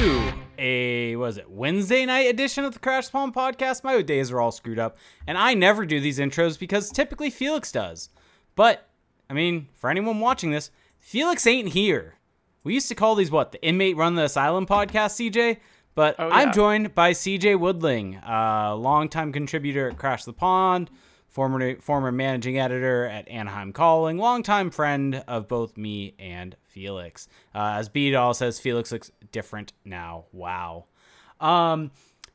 to a was it Wednesday night edition of the Crash Pond podcast. My days are all screwed up, and I never do these intros because typically Felix does. But I mean, for anyone watching this, Felix ain't here. We used to call these what the inmate run the asylum podcast, CJ. But Oh, I'm joined by CJ Woodling, a longtime contributor at Crash the Pond, former former managing editor at Anaheim Calling, longtime friend of both me and Felix. Uh, as B Doll says, Felix looks different now. Wow. Um,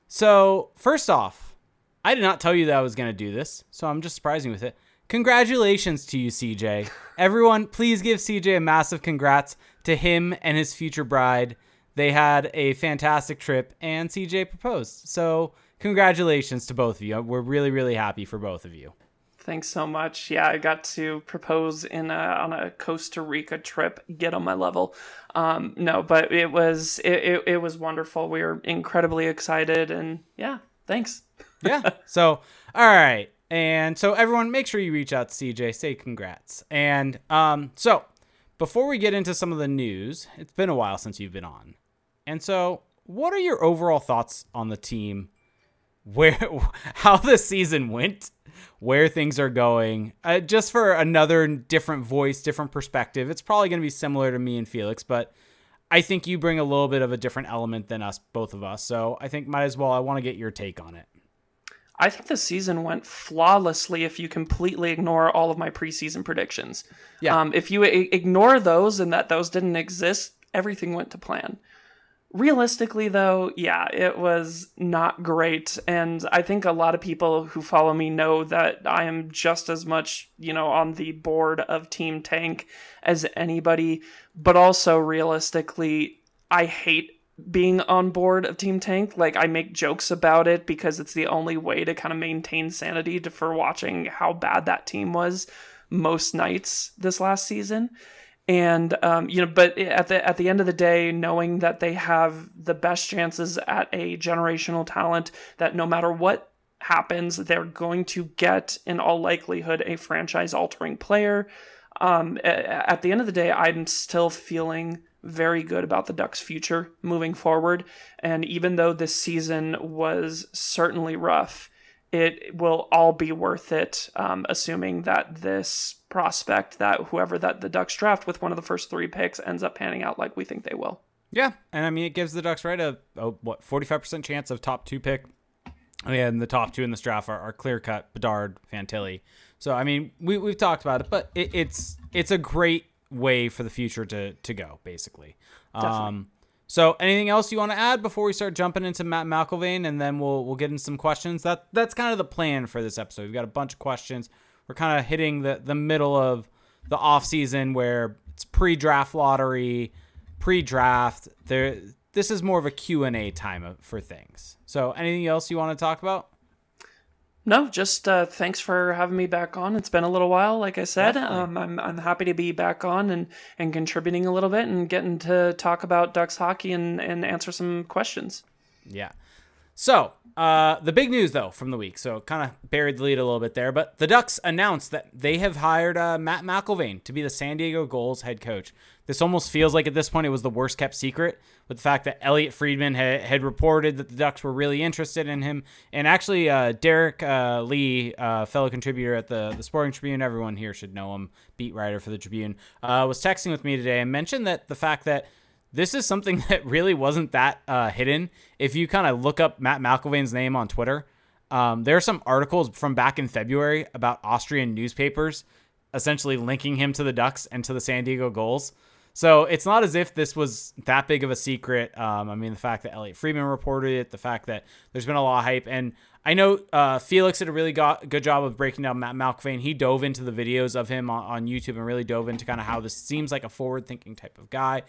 so first off, I did not tell you that I was going to do this, so I'm just surprising with it. Congratulations to you, CJ. Everyone, please give CJ a massive congrats to him and his future bride. They had a fantastic trip, and CJ proposed. So, congratulations to both of you. We're really, really happy for both of you. Thanks so much. Yeah, I got to propose in a, on a Costa Rica trip. Get on my level. Um, no, but it was it, it, it was wonderful. We were incredibly excited, and yeah, thanks. yeah. So, all right. And so everyone make sure you reach out to CJ, say congrats. And um so before we get into some of the news, it's been a while since you've been on. And so, what are your overall thoughts on the team? Where how the season went, where things are going? Uh, just for another different voice, different perspective. It's probably going to be similar to me and Felix, but I think you bring a little bit of a different element than us both of us. So, I think might as well I want to get your take on it. I think the season went flawlessly if you completely ignore all of my preseason predictions. Yeah. Um, if you I- ignore those and that those didn't exist, everything went to plan. Realistically, though, yeah, it was not great. And I think a lot of people who follow me know that I am just as much, you know, on the board of Team Tank as anybody. But also, realistically, I hate being on board of Team Tank. Like I make jokes about it because it's the only way to kind of maintain sanity for watching how bad that team was most nights this last season. And um, you know, but at the at the end of the day, knowing that they have the best chances at a generational talent, that no matter what happens, they're going to get in all likelihood a franchise altering player. Um, at the end of the day, I'm still feeling very good about the Ducks' future moving forward. And even though this season was certainly rough, it will all be worth it, um, assuming that this prospect, that whoever that the Ducks draft with one of the first three picks, ends up panning out like we think they will. Yeah, and I mean it gives the Ducks right a, a what forty five percent chance of top two pick, and the top two in this draft are, are clear cut Bedard, Fantilli. So I mean we we've talked about it, but it, it's it's a great way for the future to to go basically. Um, so anything else you want to add before we start jumping into Matt McIlvane, and then we'll we'll get into some questions. That that's kind of the plan for this episode. We've got a bunch of questions. We're kind of hitting the the middle of the off season where it's pre-draft lottery, pre-draft. There, this is more of a Q and A time for things. So, anything else you want to talk about? No, just uh, thanks for having me back on. It's been a little while, like I said. Um, I'm I'm happy to be back on and and contributing a little bit and getting to talk about Ducks hockey and and answer some questions. Yeah. So, uh, the big news though from the week. So, kind of buried the lead a little bit there, but the Ducks announced that they have hired uh, Matt McIlvane to be the San Diego Gulls head coach. This almost feels like at this point it was the worst kept secret, with the fact that Elliotte Friedman had, had reported that the Ducks were really interested in him, and actually uh, Derek uh, Lee, uh, fellow contributor at the the Sporting Tribune, everyone here should know him, beat writer for the Tribune, uh, was texting with me today and mentioned that the fact that this is something that really wasn't that uh, hidden. If you kind of look up Matt McIlvane's name on Twitter, um, there are some articles from back in February about Austrian newspapers essentially linking him to the Ducks and to the San Diego Gulls. So it's not as if this was that big of a secret. Um, I mean, the fact that Elliotte Friedman reported it, the fact that there's been a lot of hype, and I know uh, Felix did a really got, good job of breaking down Matt McIlvane. He dove into the videos of him on, on YouTube and really dove into kind of how this seems like a forward-thinking type of guy.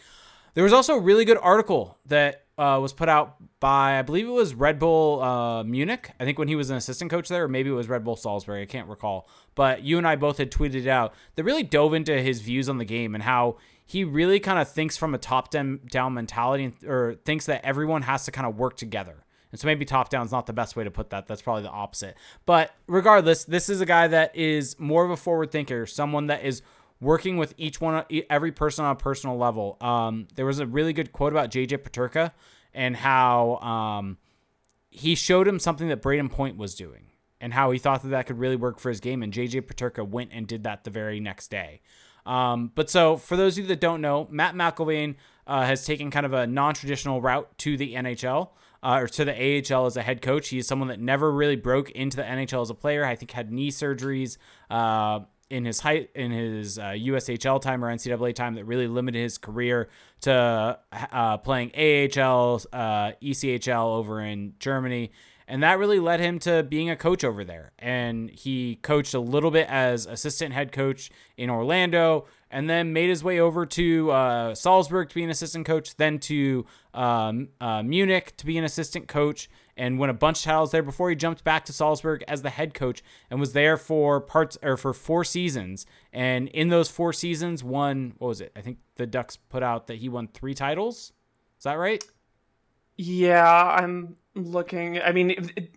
There was also a really good article that uh, was put out by, I believe it was Red Bull uh, Munich. I think when he was an assistant coach there, or maybe it was Red Bull Salzburg. I can't recall. But you and I both had tweeted it out. That really dove into his views on the game and how he really kind of thinks from a top down mentality, or thinks that everyone has to kind of work together. And so maybe top down is not the best way to put that. That's probably the opposite. But regardless, this is a guy that is more of a forward thinker, someone that is working with each one, every person on a personal level. Um, there was a really good quote about JJ Peterka and how um, he showed him something that Brayden Point was doing and how he thought that that could really work for his game. And JJ Peterka went and did that the very next day. Um, but so for those of you that don't know, Matt McIlvane uh, has taken kind of a non-traditional route to the NHL. Uh, or to the AHL as a head coach. He's someone that never really broke into the NHL as a player. I think had knee surgeries uh, in his height in his uh, USHL time or NCAA time that really limited his career to uh, playing AHL, uh, ECHL over in Germany. And that really led him to being a coach over there. And he coached a little bit as assistant head coach in Orlando, and then made his way over to uh, Salzburg to be an assistant coach, then to um, uh, Munich to be an assistant coach, and won a bunch of titles there before he jumped back to Salzburg as the head coach and was there for parts or for four seasons. And in those four seasons, won what was it? I think the Ducks put out that he won three titles. Is that right? Yeah, I'm looking. I mean, it, it,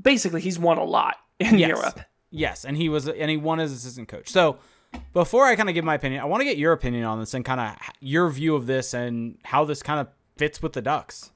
basically, he's won a lot in yes. Europe. Yes, and he was and he won as assistant coach. So before I kind of give my opinion, I want to get your opinion on this and kind of your view of this and how this kind of fits with the Ducks.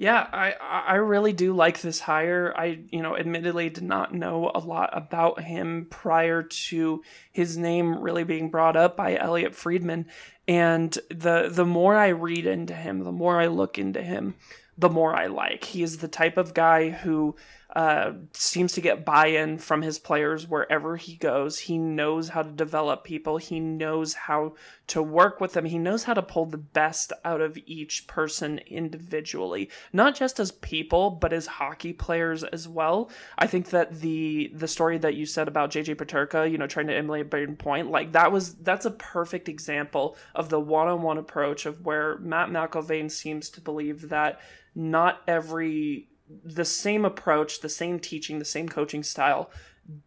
Yeah, I I really do like this hire. I you know admittedly did not know a lot about him prior to his name really being brought up by Elliotte Friedman, and the the more I read into him, the more I look into him, the more I like. He is the type of guy who uh, seems to get buy in from his players wherever he goes. He knows how to develop people, he knows how to work with them, he knows how to pull the best out of each person individually, not just as people, but as hockey players as well. I think that the the story that you said about JJ Peterka, you know, trying to emulate Brayden Point, like that was that's a perfect example of the one-on-one approach of where Matt McIlvane seems to believe that not every the same approach, the same teaching, the same coaching style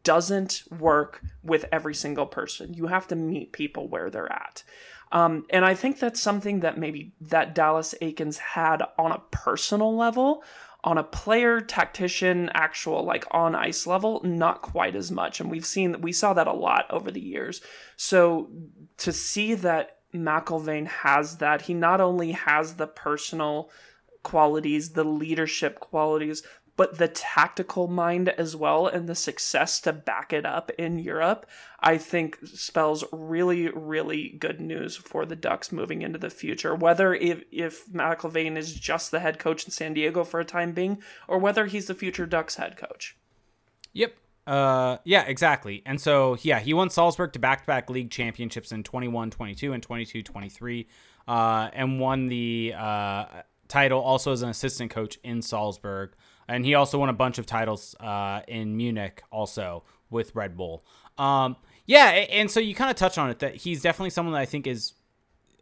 doesn't work with every single person. You have to meet people where they're at. Um, and I think that's something that maybe that Dallas Eakins had on a personal level, on a player, tactician, actual like on ice level, not quite as much. And we've seen that we saw that a lot over the years. So to see that McIlvane has that, he not only has the personal qualities, the leadership qualities, but the tactical mind as well and the success to back it up in Europe, I think spells really, really good news for the Ducks moving into the future. Whether if, if McIlvane is just the head coach in San Diego for a time being, or whether he's the future Ducks head coach. Yep. Uh, yeah, exactly. And so, yeah, he won Salzburg to back to back league championships in 21 22 and 22 23, uh, and won the uh, title also as an assistant coach in Salzburg. And he also won a bunch of titles uh, in Munich also with Red Bull. Um, yeah, and so you kind of touch on it that he's definitely someone that I think is,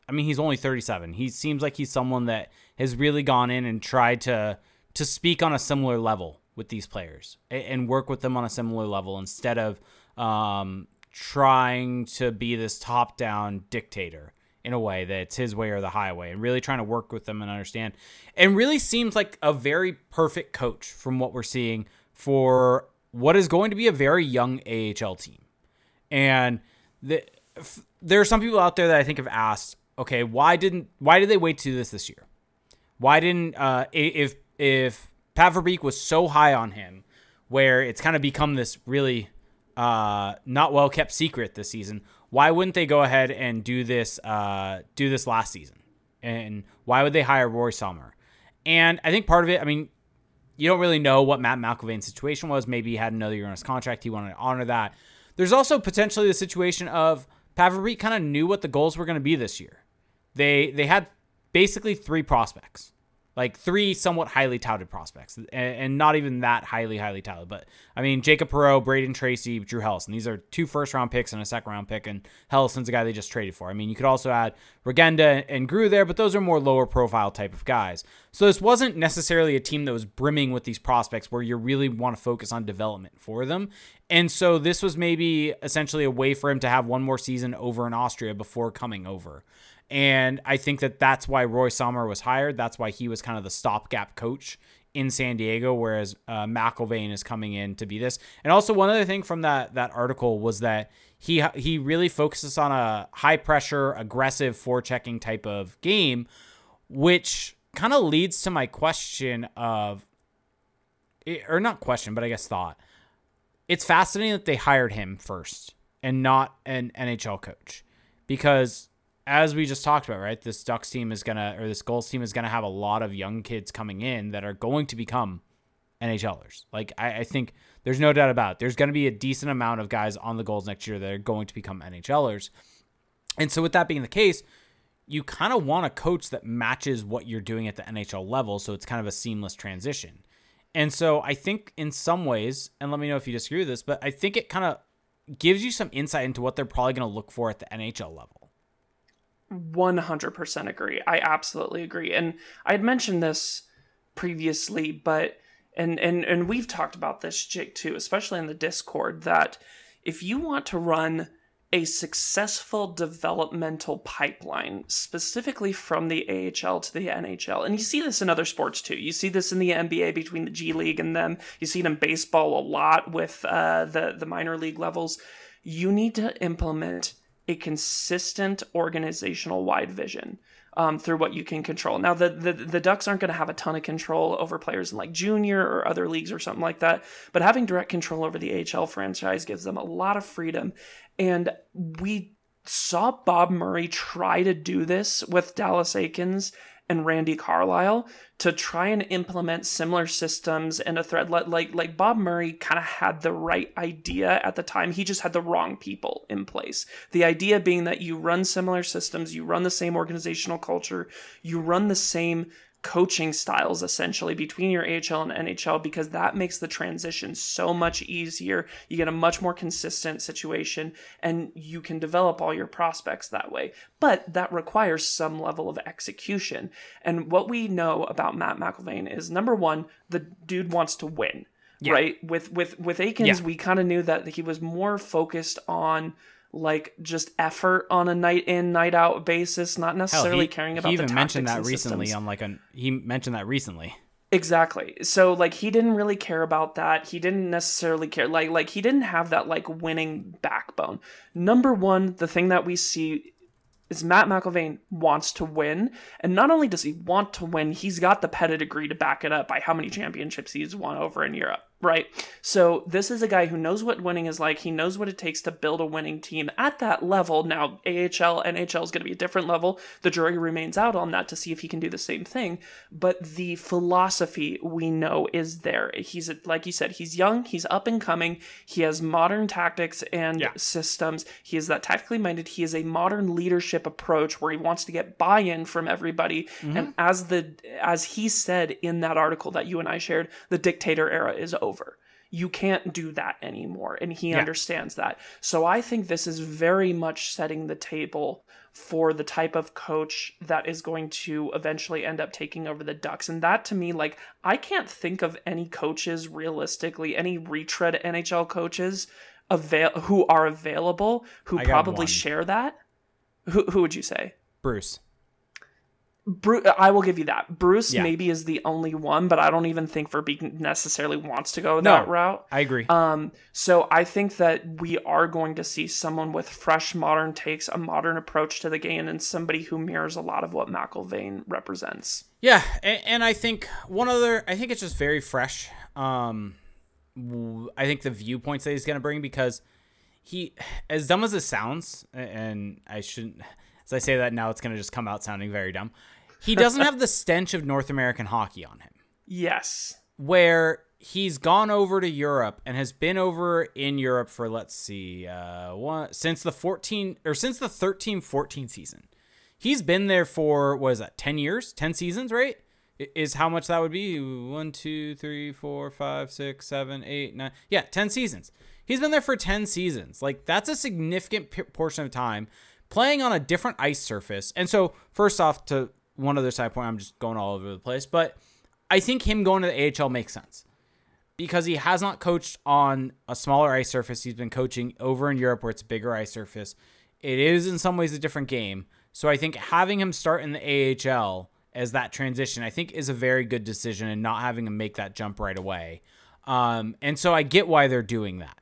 I mean, he's only 37. He seems like he's someone that has really gone in and tried to to speak on a similar level with these players and work with them on a similar level instead of um, trying to be this top down dictator in a way that it's his way or the highway and really trying to work with them and understand and really seems like a very perfect coach from what we're seeing for what is going to be a very young AHL team. And the, there are some people out there that I think have asked, okay, why didn't why did they wait to do this this year? Why didn't uh, if if Pat Verbeek was so high on him, where it's kind of become this really uh, not well kept secret this season? Why wouldn't they go ahead and do this uh, do this last season? And why would they hire Roy Sommer? And I think part of it, I mean, you don't really know what Matt McIlvane's situation was. Maybe he had another year on his contract. He wanted to honor that. There's also potentially the situation of Verbeek kind of knew what the Gulls were going to be this year. They they had basically three prospects like three somewhat highly touted prospects, and, and, not even that highly, highly touted. But I mean, Jacob Perreault, Brayden Tracey, Drew Helleson. These are two first round picks and a second round pick, and Helleson's a guy they just traded for. I mean, you could also add Regenda and Grew there, but those are more lower profile type of guys. So this wasn't necessarily a team that was brimming with these prospects where you really want to focus on development for them. And so this was maybe essentially a way for him to have one more season over in Austria before coming over. And I think that that's why Roy Sommer was hired. That's why he was kind of the stopgap coach in San Diego, whereas uh, McIlvane is coming in to be this. And also, one other thing from that that article was that he he really focuses on a high pressure, aggressive forechecking type of game, which kind of leads to my question of, eh, or not question, but I guess thought. It's fascinating that they hired him first and not an NHL coach because as we just talked about, right? This Ducks team is gonna, or this Gulls team is gonna have a lot of young kids coming in that are going to become NHLers. Like I, I think there's no doubt about it. There's to be a decent amount of guys on the Gulls next year that are going to become NHLers. And so with that being the case, you kind of want a coach that matches what you're doing at the NHL level, so it's kind of a seamless transition. And so I think in some ways, and let me know if you disagree with this, but I think it kind of gives you some insight into what they're probably going to look for at the NHL level. 100% agree. I absolutely agree. And I had mentioned this previously, but and and and we've talked about this Jake too, especially in the Discord that if you want to run a successful developmental pipeline, specifically from the AHL to the NHL. And you see this in other sports too. You see this in the NBA between the G League and them. You see it in baseball a lot with uh, the the minor league levels. You need to implement a consistent organizational wide vision um, through what you can control. Now, the the, the Ducks aren't going to have a ton of control over players in like junior or other leagues or something like that, but having direct control over the AHL franchise gives them a lot of freedom. And we saw Bob Murray try to do this with Dallas Eakins and Randy Carlyle to try and implement similar systems and a thread like like Bob Murray kind of had the right idea at the time. He just had the wrong people in place. The idea being that you run similar systems you run the same organizational culture you run the same coaching styles essentially between your AHL and NHL because that makes the transition so much easier. You get a much more consistent situation and you can develop all your prospects that way. But that requires some level of execution. And what we know about Matt McIlvane is number one, the dude wants to win. Yeah. Right? With with with Eakins, yeah. we kind of knew that he was more focused on like just effort on a night in night out basis not necessarily Hell, he, caring about he even mentioned that recently systems. on like a he mentioned that recently exactly so like he didn't really care about that he didn't necessarily care like like he didn't have that like winning backbone number one the thing that we see is Matt McIlvane wants to win. And not only does he want to win, he's got the pedigree to back it up by how many championships he's won over in Europe right? So this is a guy who knows what winning is like. He knows what it takes to build a winning team at that level. Now, AHL, NHL is going to be a different level. The jury remains out on that to see if he can do the same thing. But the philosophy we know is there. He's like you said, he's young, he's up and coming. He has modern tactics and yeah. systems. He is that tactically minded. He is a modern leadership approach where he wants to get buy-in from everybody. Mm-hmm. And as the as he said in that article that you and I shared, the dictator era is over over. You can't do that anymore. And he yeah. understands that. So I think this is very much setting the table for the type of coach that is going to eventually end up taking over the Ducks. And that to me, like, I can't think of any coaches realistically, any retread NHL coaches avail- who are available who probably share that. Who, who would you say? Bruce. Bruce, I will give you that. Bruce yeah. maybe is the only one, but I don't even think Verbeek necessarily wants to go no, that route. I agree. Um, so I think that we are going to see someone with fresh, modern takes, a modern approach to the game, and somebody who mirrors a lot of what McIlvane represents. Yeah, and, and I think one other, I think it's just very fresh. Um, I think the viewpoints that he's going to bring because he, as dumb as it sounds, and I shouldn't as I say that now, it's going to just come out sounding very dumb. He doesn't have the stench of North American hockey on him. Yes. Where he's gone over to Europe and has been over in Europe for let's see, uh, one, since the 14 or since the 13 14 season. He's been there for what is that, 10 years, 10 seasons, right? Is how much that would be? One, two, three, four, five, six, seven, eight, nine. Yeah, 10 seasons. He's been there for 10 seasons. Like, that's a significant p- portion of time playing on a different ice surface. And so, first off, to one other side point, I'm just going all over the place, but I think him going to the AHL makes sense because he has not coached on a smaller ice surface. He's been coaching over in Europe where it's a bigger ice surface. It is in some ways a different game. So I think having him start in the AHL as that transition, I think is a very good decision and not having him make that jump right away. Um, and so I get why they're doing that.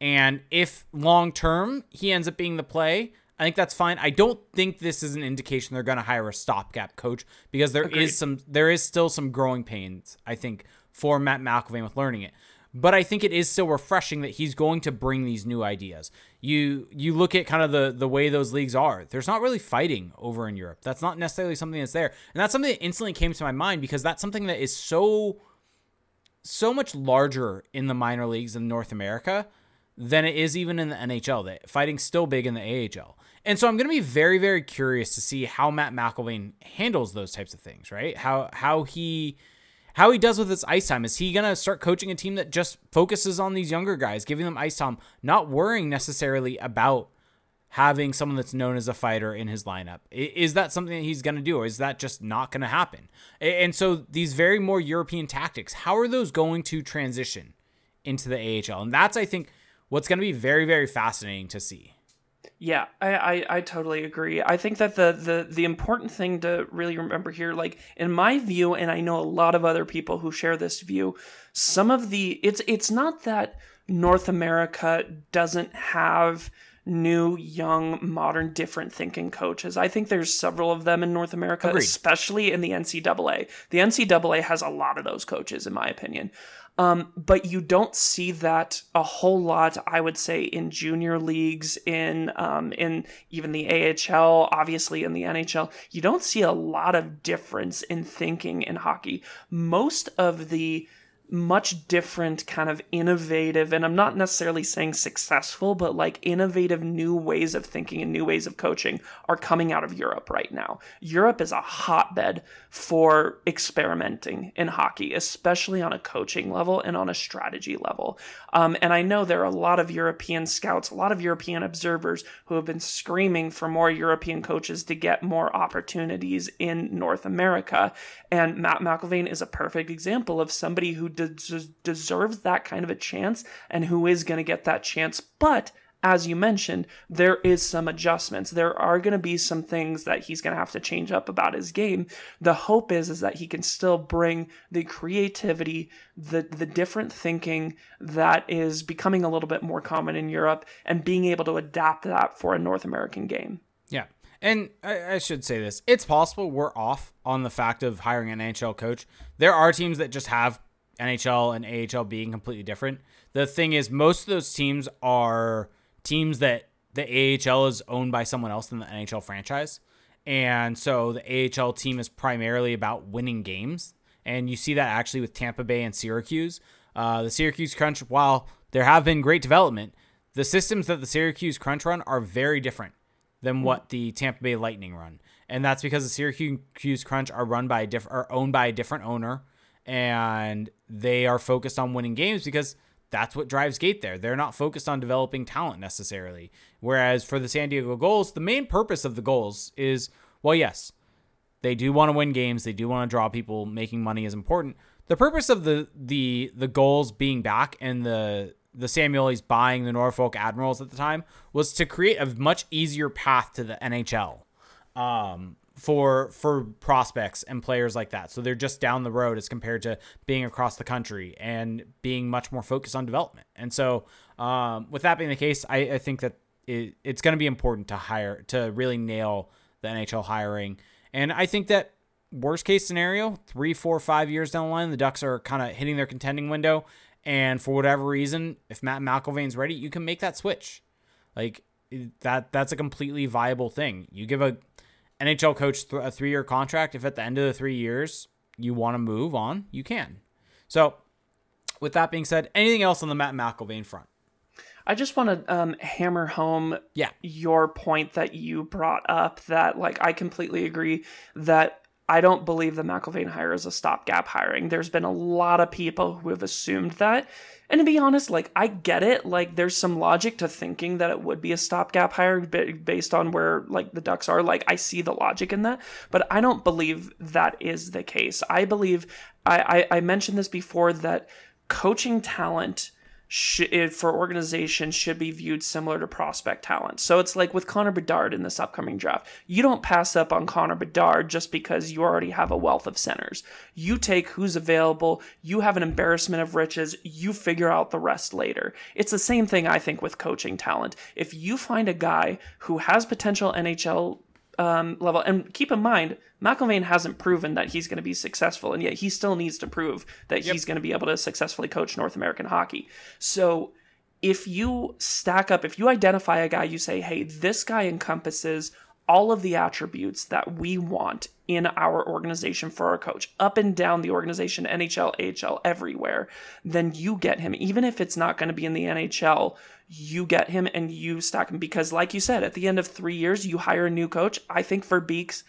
And if long term he ends up being the play, I think that's fine. I don't think this is an indication they're going to hire a stopgap coach because there Agreed. is some there is still some growing pains I think for Matt McIlvane with learning it. But I think it is still refreshing that he's going to bring these new ideas. You you look at kind of the the way those leagues are. There's not really fighting over in Europe. That's not necessarily something that's there. And that's something that instantly came to my mind because that's something that is so so much larger in the minor leagues in North America than it is even in the NHL. That fighting's still big in the AHL. And so I'm going to be very, very curious to see how Matt McIlvane handles those types of things, right? How how he how he does with his ice time. Is he going to start coaching a team that just focuses on these younger guys, giving them ice time, not worrying necessarily about having someone that's known as a fighter in his lineup? Is that something that he's going to do, or is that just not going to happen? And so these very more European tactics, how are those going to transition into the AHL? And that's, I think, what's going to be very, very fascinating to see. Yeah, I, I, I, totally agree. I think that the, the the important thing to really remember here, like in my view, and I know a lot of other people who share this view, some of the it's it's not that North America doesn't have new, young, modern, different thinking coaches. I think there's several of them in North America, Agreed. especially in the NCAA. The NCAA has a lot of those coaches, in my opinion. Um, but you don't see that a whole lot, I would say, in junior leagues, in um, in even the AHL, obviously in the NHL. You don't see a lot of difference in thinking in hockey. Most of the much different kind of innovative and i'm not necessarily saying successful but like innovative new ways of thinking and new ways of coaching are coming out of europe right now. Europe is a hotbed for experimenting in hockey especially on a coaching level and on a strategy level um, and i know there are a lot of european scouts a lot of european observers who have been screaming for more european coaches to get more opportunities in north america and matt mcilvane is a perfect example of somebody who des- deserves that kind of a chance and who is going to get that chance. But as you mentioned, there is some adjustments. There are going to be some things that he's going to have to change up about his game. The hope is is that he can still bring the creativity, the the different thinking that is becoming a little bit more common in Europe and being able to adapt that for a North American game. Yeah. And I, I, should say this: it's possible we're off on the fact of hiring an NHL coach. There are teams that just have NHL and AHL being completely different. The thing is, most of those teams are teams that the AHL is owned by someone else than the NHL franchise. And so the AHL team is primarily about winning games. And you see that actually with Tampa Bay and Syracuse. Uh, the Syracuse Crunch, while there have been great development, the systems that the Syracuse Crunch run are very different than what the Tampa Bay Lightning run. And that's because the Syracuse Crunch are run by a different, are owned by a different owner and they are focused on winning games because that's what drives Gate there. They're not focused on developing talent necessarily. Whereas for the San Diego Gulls, the main purpose of the Gulls is well, yes, they do want to win games, they do want to draw people, making money is important. The purpose of the the the Gulls being back and the the Samuelis buying the Norfolk Admirals at the time was to create a much easier path to the NHL. Um, for for prospects and players like that. So they're just down the road as compared to being across the country and being much more focused on development. And so, um, with that being the case, I, I think that it, it's going to be important to hire to really nail the NHL hiring. And I think that worst case scenario, three, four, five years down the line, the Ducks are kind of hitting their contending window. And for whatever reason, if Matt McIlvane's ready, you can make that switch. Like that, that's a completely viable thing. You give a NHL coach th- a three year contract. If at the end of the three years you want to move on, you can. So, with that being said, anything else on the Matt McIlvane front? I just want to um, hammer home yeah. your point that you brought up that, like, I completely agree that I don't believe the McIlvane hire is a stopgap hiring. There's been a lot of people who have assumed that. And to be honest, like I get it. Like there's some logic to thinking that it would be a stopgap hire based on where like the Ducks are. Like I see the logic in that, but I don't believe that is the case. I believe I, I, I mentioned this before that coaching talent for organizations should be viewed similar to prospect talent. So it's like with Connor Bedard in this upcoming draft. You don't pass up on Connor Bedard just because you already have a wealth of centers. You take who's available, you have an embarrassment of riches, you figure out the rest later. It's the same thing I think with coaching talent. If you find a guy who has potential NHL um, level. And keep in mind, McIlvane hasn't proven that he's going to be successful, and yet he still needs to prove that yep. he's going to be able to successfully coach North American hockey. So if you stack up, if you identify a guy, you say, hey, this guy encompasses all of the attributes that we want in our organization for our coach, up and down the organization, NHL, AHL, everywhere, then you get him. Even if it's not going to be in the NHL, you get him and you stack him because, like you said, at the end of three years, you hire a new coach. I think Verbeek's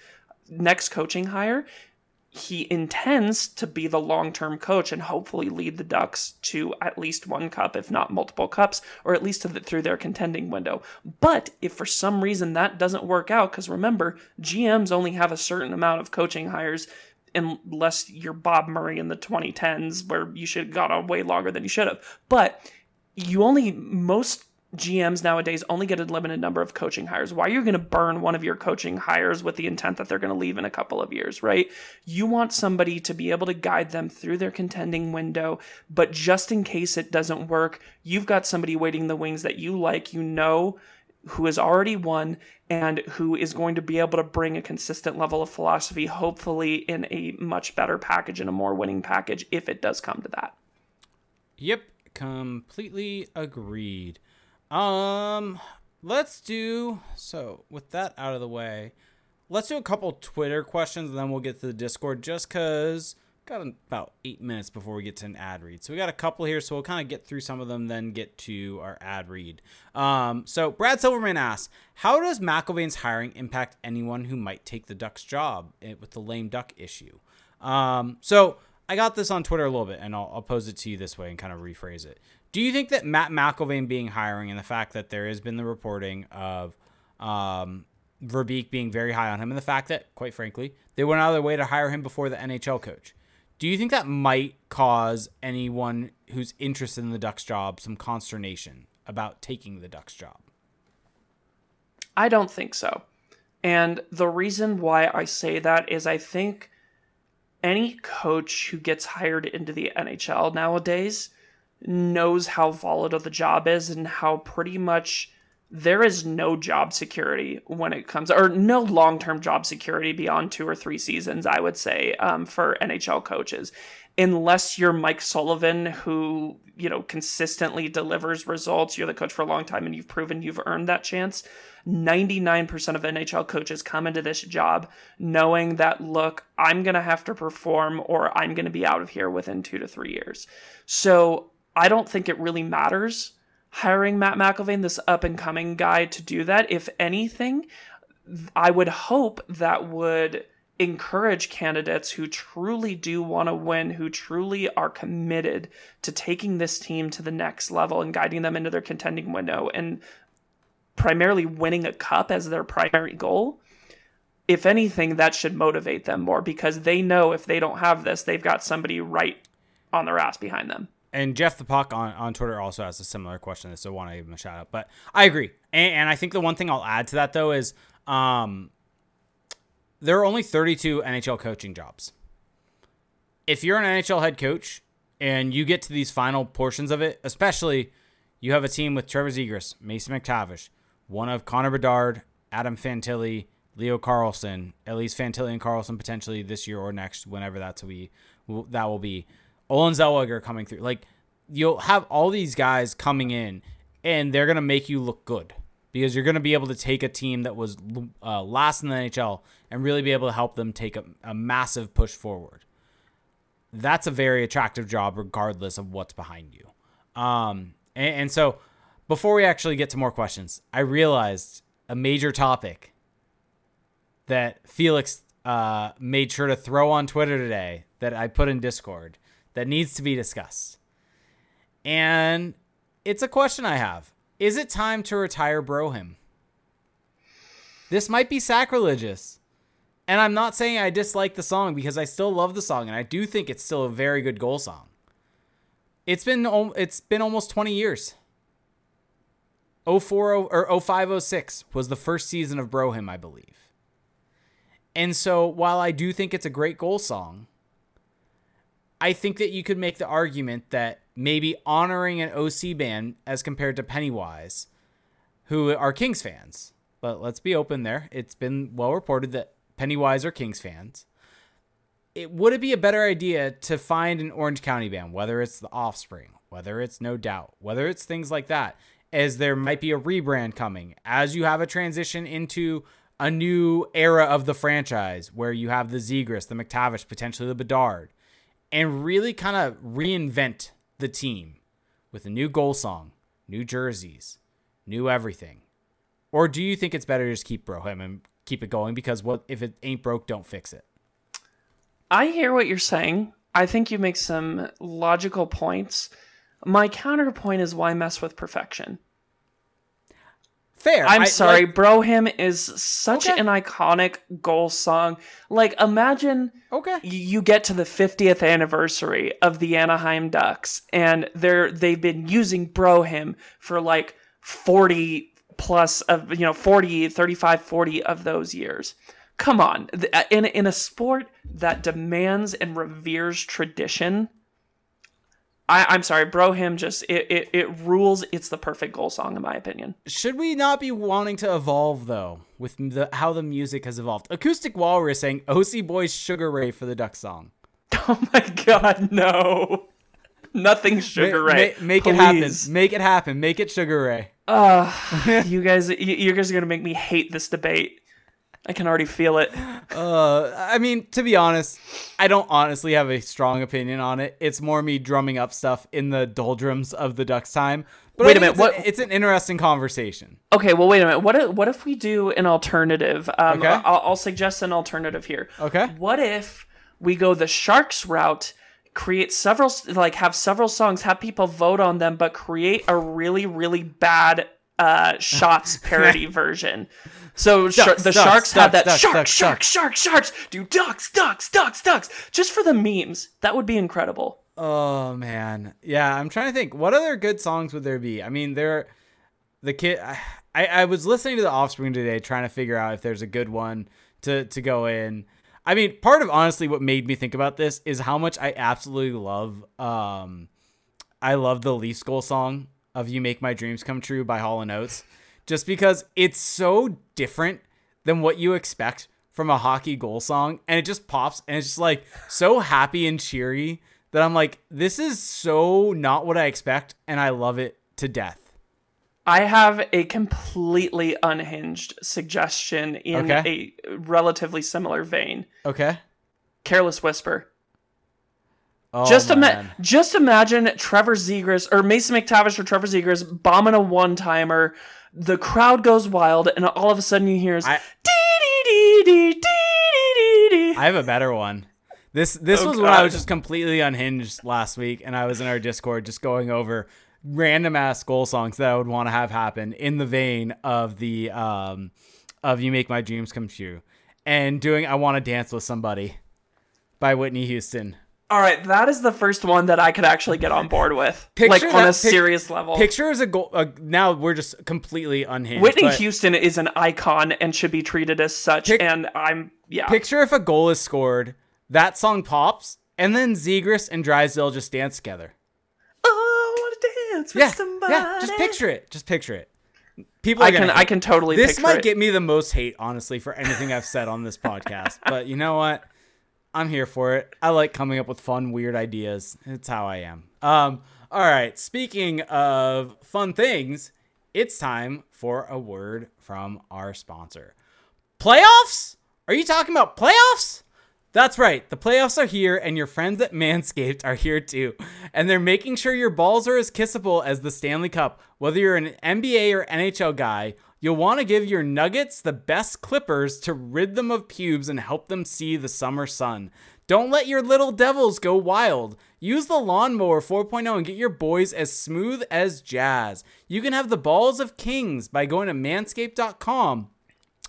next coaching hire, he intends to be the long term coach and hopefully lead the Ducks to at least one cup, if not multiple cups, or at least the, through their contending window. But if for some reason that doesn't work out, because remember, GMs only have a certain amount of coaching hires unless you're Bob Murray in the 2010s, where you should have got on way longer than you should have. But you only most GMs nowadays only get a limited number of coaching hires. Why are you going to burn one of your coaching hires with the intent that they're going to leave in a couple of years, right? You want somebody to be able to guide them through their contending window, but just in case it doesn't work, you've got somebody waiting the wings that you like, you know, who has already won and who is going to be able to bring a consistent level of philosophy, hopefully in a much better package and a more winning package if it does come to that. Yep, completely agreed. Um, let's do so. With that out of the way, let's do a couple Twitter questions, and then we'll get to the Discord. Just cause got about eight minutes before we get to an ad read, so we got a couple here. So we'll kind of get through some of them, then get to our ad read. Um, so Brad Silverman asks, how does McIlvane's hiring impact anyone who might take the Ducks job eh, with the lame duck issue? Um, so I got this on Twitter a little bit, and I'll, I'll pose it to you this way and kind of rephrase it. Do you think that Matt McIlvane being hiring and the fact that there has been the reporting of um, Verbeek being very high on him and the fact that, quite frankly, they went out of their way to hire him before the NHL coach, do you think that might cause anyone who's interested in the Ducks job some consternation about taking the Ducks job? I don't think so. And the reason why I say that is I think any coach who gets hired into the NHL nowadays knows how volatile the job is and how pretty much there is no job security when it comes or no long-term job security beyond two or three seasons i would say um, for nhl coaches unless you're mike sullivan who you know consistently delivers results you're the coach for a long time and you've proven you've earned that chance 99% of NHL coaches come into this job knowing that, look, I'm going to have to perform or I'm going to be out of here within two to three years. So I don't think it really matters hiring Matt McIlvane, this up and coming guy, to do that. If anything, I would hope that would encourage candidates who truly do want to win, who truly are committed to taking this team to the next level and guiding them into their contending window and primarily winning a cup as their primary goal, if anything, that should motivate them more because they know if they don't have this, they've got somebody right on their ass behind them. And Jeff the Puck on, on Twitter also has a similar question, so I want to give him a shout out. But I agree. And, and I think the one thing I'll add to that, though, is um, there are only 32 NHL coaching jobs. If you're an NHL head coach and you get to these final portions of it, especially you have a team with Trevor Zegras, Mason McTavish, one of Connor Bedard, Adam Fantilli, Leo Carlsson, at least Fantilli and Carlsson potentially this year or next, whenever that's we that will be. Olen Zellweger coming through. Like you'll have all these guys coming in, and they're gonna make you look good because you're gonna be able to take a team that was uh, last in the NHL and really be able to help them take a, a massive push forward. That's a very attractive job, regardless of what's behind you. Um, and, and so before we actually get to more questions, I realized a major topic that Felix uh, made sure to throw on Twitter today that I put in Discord that needs to be discussed. And it's a question I have. Is it time to retire Bro Hymn? This might be sacrilegious. And I'm not saying I dislike the song because I still love the song and I do think it's still a very good goal song. It's been it's been almost 20 years. 040 or 0506 was the first season of Bro Hymn, I believe. And so while I do think it's a great goal song, I think that you could make the argument that maybe honoring an OC band as compared to Pennywise, who are Kings fans. But let's be open there. It's been well reported that Pennywise are Kings fans. It would it be a better idea to find an Orange County band, whether it's the Offspring, whether it's No Doubt, whether it's things like that, as there might be a rebrand coming, as you have a transition into a new era of the franchise where you have the Zegras, the McTavish, potentially the Bedard, and really kind of reinvent the team with a new goal song, new jerseys, new everything? Or do you think it's better to just keep Bro Hymn and keep it going because what if it ain't broke, don't fix it? I hear what you're saying. I think you make some logical points. My counterpoint is why mess with perfection? Fair. I'm I- sorry, like- Bro Hymn is such Okay. an iconic goal song. Like, imagine okay. you get to the 50th anniversary of the Anaheim Ducks, and they're they've been using Bro Hymn for like 40 plus of you know 40, 35, 40 of those years. Come on, uh, in in a sport that demands and reveres tradition. I, I'm sorry, Bro Hymn just it, it it rules. It's the perfect goal song in my opinion. Should we not be wanting to evolve though with the how the music has evolved? Acoustic Walrus saying OC Boys Sugar Ray for the Duck song. Oh my god, no. Nothing Sugar Ma- Ray. ma- make it happen. Make it happen. Make it Sugar Ray. Uh, you guys, you, you guys are gonna make me hate this debate. I can already feel it. Uh, I mean, to be honest, I don't honestly have a strong opinion on it. It's more me drumming up stuff in the doldrums of the Ducks time. But Wait a minute, it's, what- it's an interesting conversation. Okay, well, wait a minute. What if, what if we do an alternative? Um, Okay. I'll, I'll suggest an alternative here. Okay. What if we go the Sharks route? Create several, like have several songs, have people vote on them, but create a really, really bad uh, shots parody version. So Ducks, the ducks, Sharks have ducks, that ducks, shark, ducks, shark, shark, sharks. Do ducks, ducks, ducks, ducks, just for the memes. That would be incredible. Oh man, yeah. I'm trying to think. What other good songs would there be? I mean, there, the kid. I I was listening to the Offspring today, trying to figure out if there's a good one to to go in. I mean, part of honestly what made me think about this is how much I absolutely love. Um, I love the Leafs goal song of "You Make My Dreams Come True" by Hall and Oates, just because it's so different than what you expect from a hockey goal song, and it just pops, and it's just like so happy and cheery that I'm like, this is so not what I expect, and I love it to death. I have a completely unhinged suggestion in Okay. a relatively similar vein. Okay. Careless Whisper. Oh, just ima- just imagine Trevor Zegras or Mason McTavish or Trevor Zegras bombing a one timer. The crowd goes wild, and all of a sudden you hear is I- dee dee dee dee dee dee. I have a better one. This this Oh, was when I was just completely unhinged last week, and I was in our Discord just going over random ass goal songs that I would want to have happen in the vein of the um of "You Make My Dreams Come True," and doing "I Want to Dance with Somebody" by Whitney Houston. All right, that is the first one that I could actually get on board with, Picture like on a pic- serious level. Picture is a goal. Uh, now we're just completely unhinged. Whitney but Houston is an icon and should be treated as such. Pic- and I'm yeah. Picture if a goal is scored, that song pops, and then Zegras and Drysdale just dance together. Oh, I want to dance with Yeah, somebody. yeah. Just picture it. Just picture it. People, I can I can totally this might it. get me the most hate honestly for anything i've said on this podcast but you know what i'm here for it i like coming up with fun weird ideas it's how i am um all right speaking of fun things it's time for a word from our sponsor playoffs are you talking about playoffs that's right. The playoffs are here, and your friends at Manscaped are here too. And they're making sure your balls are as kissable as the Stanley Cup. Whether you're an NBA or NHL guy, you'll want to give your nuggets the best clippers to rid them of pubes and help them see the summer sun. Don't let your little devils go wild. Use the Lawnmower 4.0 and get your boys as smooth as jazz. You can have the balls of kings by going to manscaped.com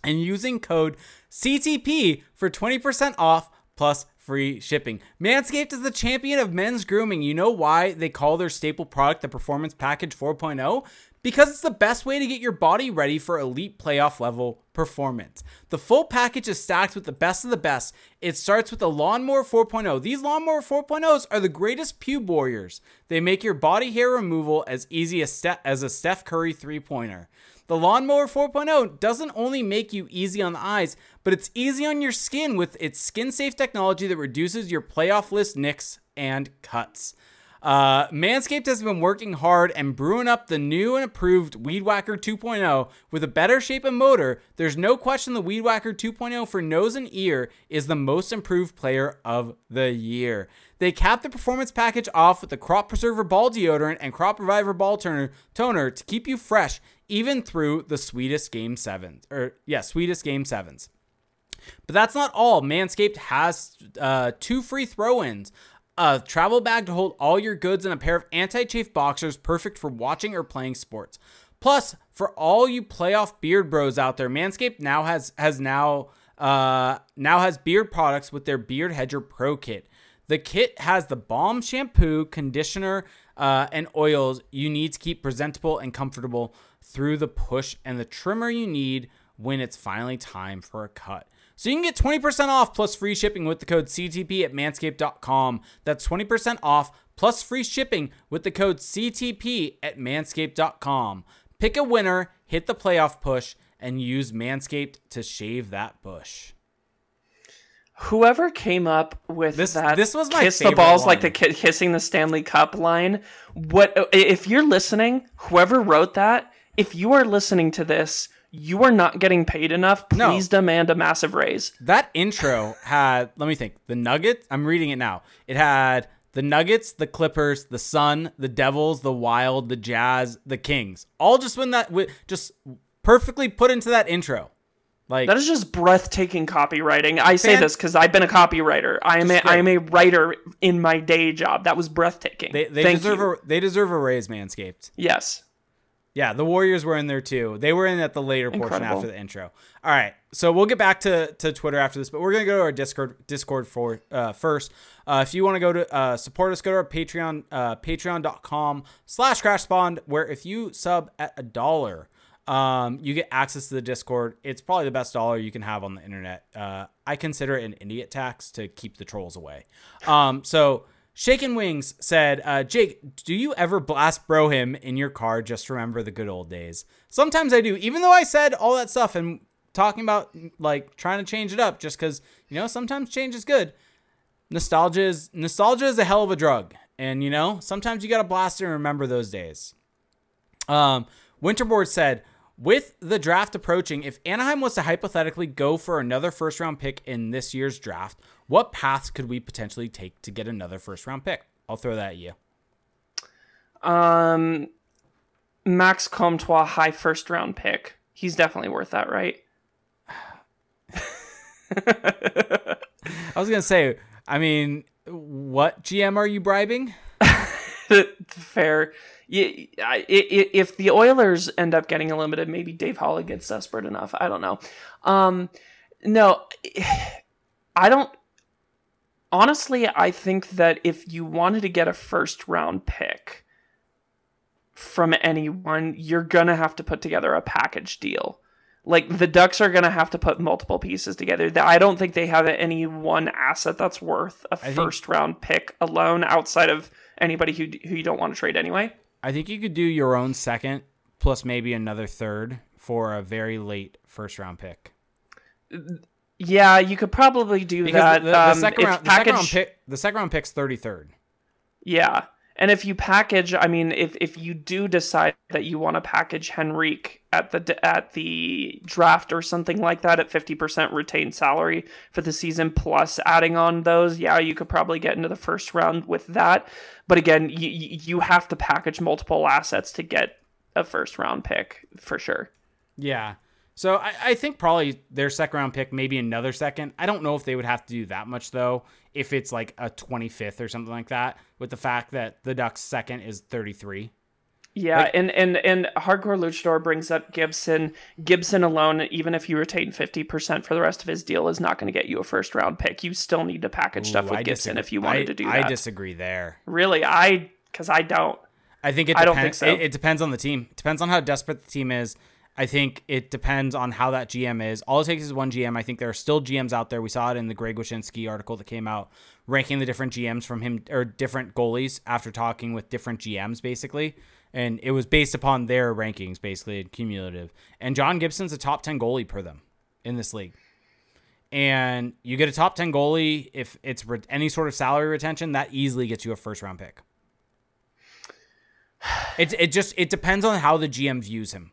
and using code CTP for 20% off plus free shipping. Manscaped is the champion of men's grooming. You know why they call their staple product the Performance Package 4.0? Because it's the best way to get your body ready for elite playoff level performance. The full package is stacked with the best of the best. It starts with the Lawnmower 4.0. These Lawnmower 4.0s are the greatest pube warriors. They make your body hair removal as easy as, as a Steph Curry three pointer. The Lawnmower 4.0 doesn't only make you easy on the eyes, but it's easy on your skin with its skin safe technology that reduces your playoff list nicks and cuts. Uh, Manscaped has been working hard and brewing up the new and approved Weed Whacker 2.0 with a better shape and motor. There's no question the Weed Whacker 2.0 for nose and ear is the most improved player of the year. They cap the performance package off with the Crop Preserver Ball Deodorant and Crop Reviver Ball Toner, toner to keep you fresh even through the sweetest game sevens. Or, yeah, sweetest game sevens. But that's not all. Manscaped has uh, two free throw ins a travel bag to hold all your goods, and a pair of anti chafe boxers perfect for watching or playing sports. Plus, for all you playoff beard bros out there, Manscaped now has has now uh, now has beard products with their Beard Hedger Pro Kit. The kit has the balm shampoo, conditioner, uh, and oils you need to keep presentable and comfortable through the push, and the trimmer you need when it's finally time for a cut. So you can get 20% off plus free shipping with the code CTP at manscaped.com. That's 20% off plus free shipping with the code CTP at manscaped.com. Pick a winner, hit the playoff push, and use Manscaped to shave that bush. Whoever came up with This- that this was my kiss the balls like the ki- kissing the Stanley Cup line. What if you're listening? Whoever wrote that, if you are listening to this, you are not getting paid enough. No. Please demand a massive raise. That intro had, let me think, the Nuggets. I'm reading it now. It had the Nuggets, the Clippers, the Sun, the Devils, the Wild, the Jazz, the Kings. All just when that, just perfectly put into that intro. Like, That is just breathtaking copywriting. I say this because I've been a copywriter. I am a, I am a writer in my day job. That was breathtaking. they, they deserve you. a they deserve a raise, Manscaped. yes. Yeah, the Warriors were in there too. They were in at the later portion after the intro. All right, so we'll get back to, to Twitter after this, but we're gonna go to our Discord Discord for uh, first. Uh, if you want to go to uh, support us, go to our Patreon uh, patreon.com slash crash pond, where if you sub at a dollar, um, you get access to the Discord. It's probably the best dollar you can have on the internet. Uh, I consider it an idiot tax to keep the trolls away. Um, so Shaken Wings said, uh, Jake, do you ever blast Bro Hymn in your car? Just remember the good old days. Sometimes I do, even though I said all that stuff and talking about like trying to change it up just because, you know, sometimes change is good. Nostalgia is nostalgia is a hell of a drug. And you know, sometimes you gotta blast it and remember those days. Um, Winterboard said, with the draft approaching, if Anaheim was to hypothetically go for another first round pick in this year's draft, what paths could we potentially take to get another first round pick? I'll throw that at you. Um, Max Comtois, high first round pick. He's definitely worth that, right? I was gonna say, I mean, what GM are you bribing? Fair. Y- I- i- If the Oilers end up getting eliminated, maybe Dave Holly gets desperate enough. I don't know. Um, no, I don't. Honestly, I think that if you wanted to get a first round pick from anyone, you're gonna have to put together a package deal. Like the Ducks are gonna have to put multiple pieces together. I don't think they have any one asset that's worth a think- first round pick alone, outside of anybody who who you don't want to trade anyway. I think you could do your own second plus maybe another third for a very late first round pick. Yeah, you could probably do Because that. the, the, um, second round, the second round pick, the second round pick's thirty third. Yeah. And if you package, I mean, if, if you do decide that you want to package Henrique at the at the draft or something like that at fifty percent retained salary for the season, plus adding on those, yeah, you could probably get into the first round with that. But again, you you have to package multiple assets to get a first round pick for sure. Yeah. So I, I think probably their second round pick, maybe another second. I don't know if they would have to do that much though, if it's like a 25th or something like that, with the fact that the Ducks' second is 33. Yeah, like, and, and and Hardcore Luchador brings up Gibson. Gibson alone, even if you retain fifty percent for the rest of his deal, is not going to get you a first round pick. You still need to package ooh, stuff with I Gibson disagree. if you wanted I, to do that. I disagree there. Really, I because I don't. I think it. Depends, I don't think so. It, it depends on the team. It depends on how desperate the team is. I think it depends on how that GM is. All it takes is one GM. I think there are still GMs out there. We saw it in the Greg Wyshynski article that came out, ranking the different GMs from him or different goalies after talking with different GMs, basically. And it was based upon their rankings, basically cumulative. And John Gibson's a top ten goalie per them in this league. And you get a top ten goalie if it's re- any sort of salary retention, that easily gets you a first round pick. It it just it depends on how the GM views him.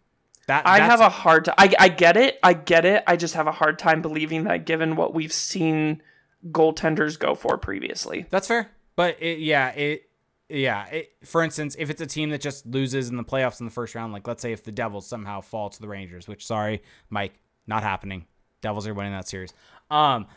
That I have a hard time. I I get it. I get it. I just have a hard time believing that given what we've seen goaltenders go for previously. That's fair. But it, yeah, it yeah, it, for instance, if it's a team that just loses in the playoffs in the first round, like let's say if the Devils somehow fall to the Rangers, which sorry, Mike, not happening. Devils are winning that series. Um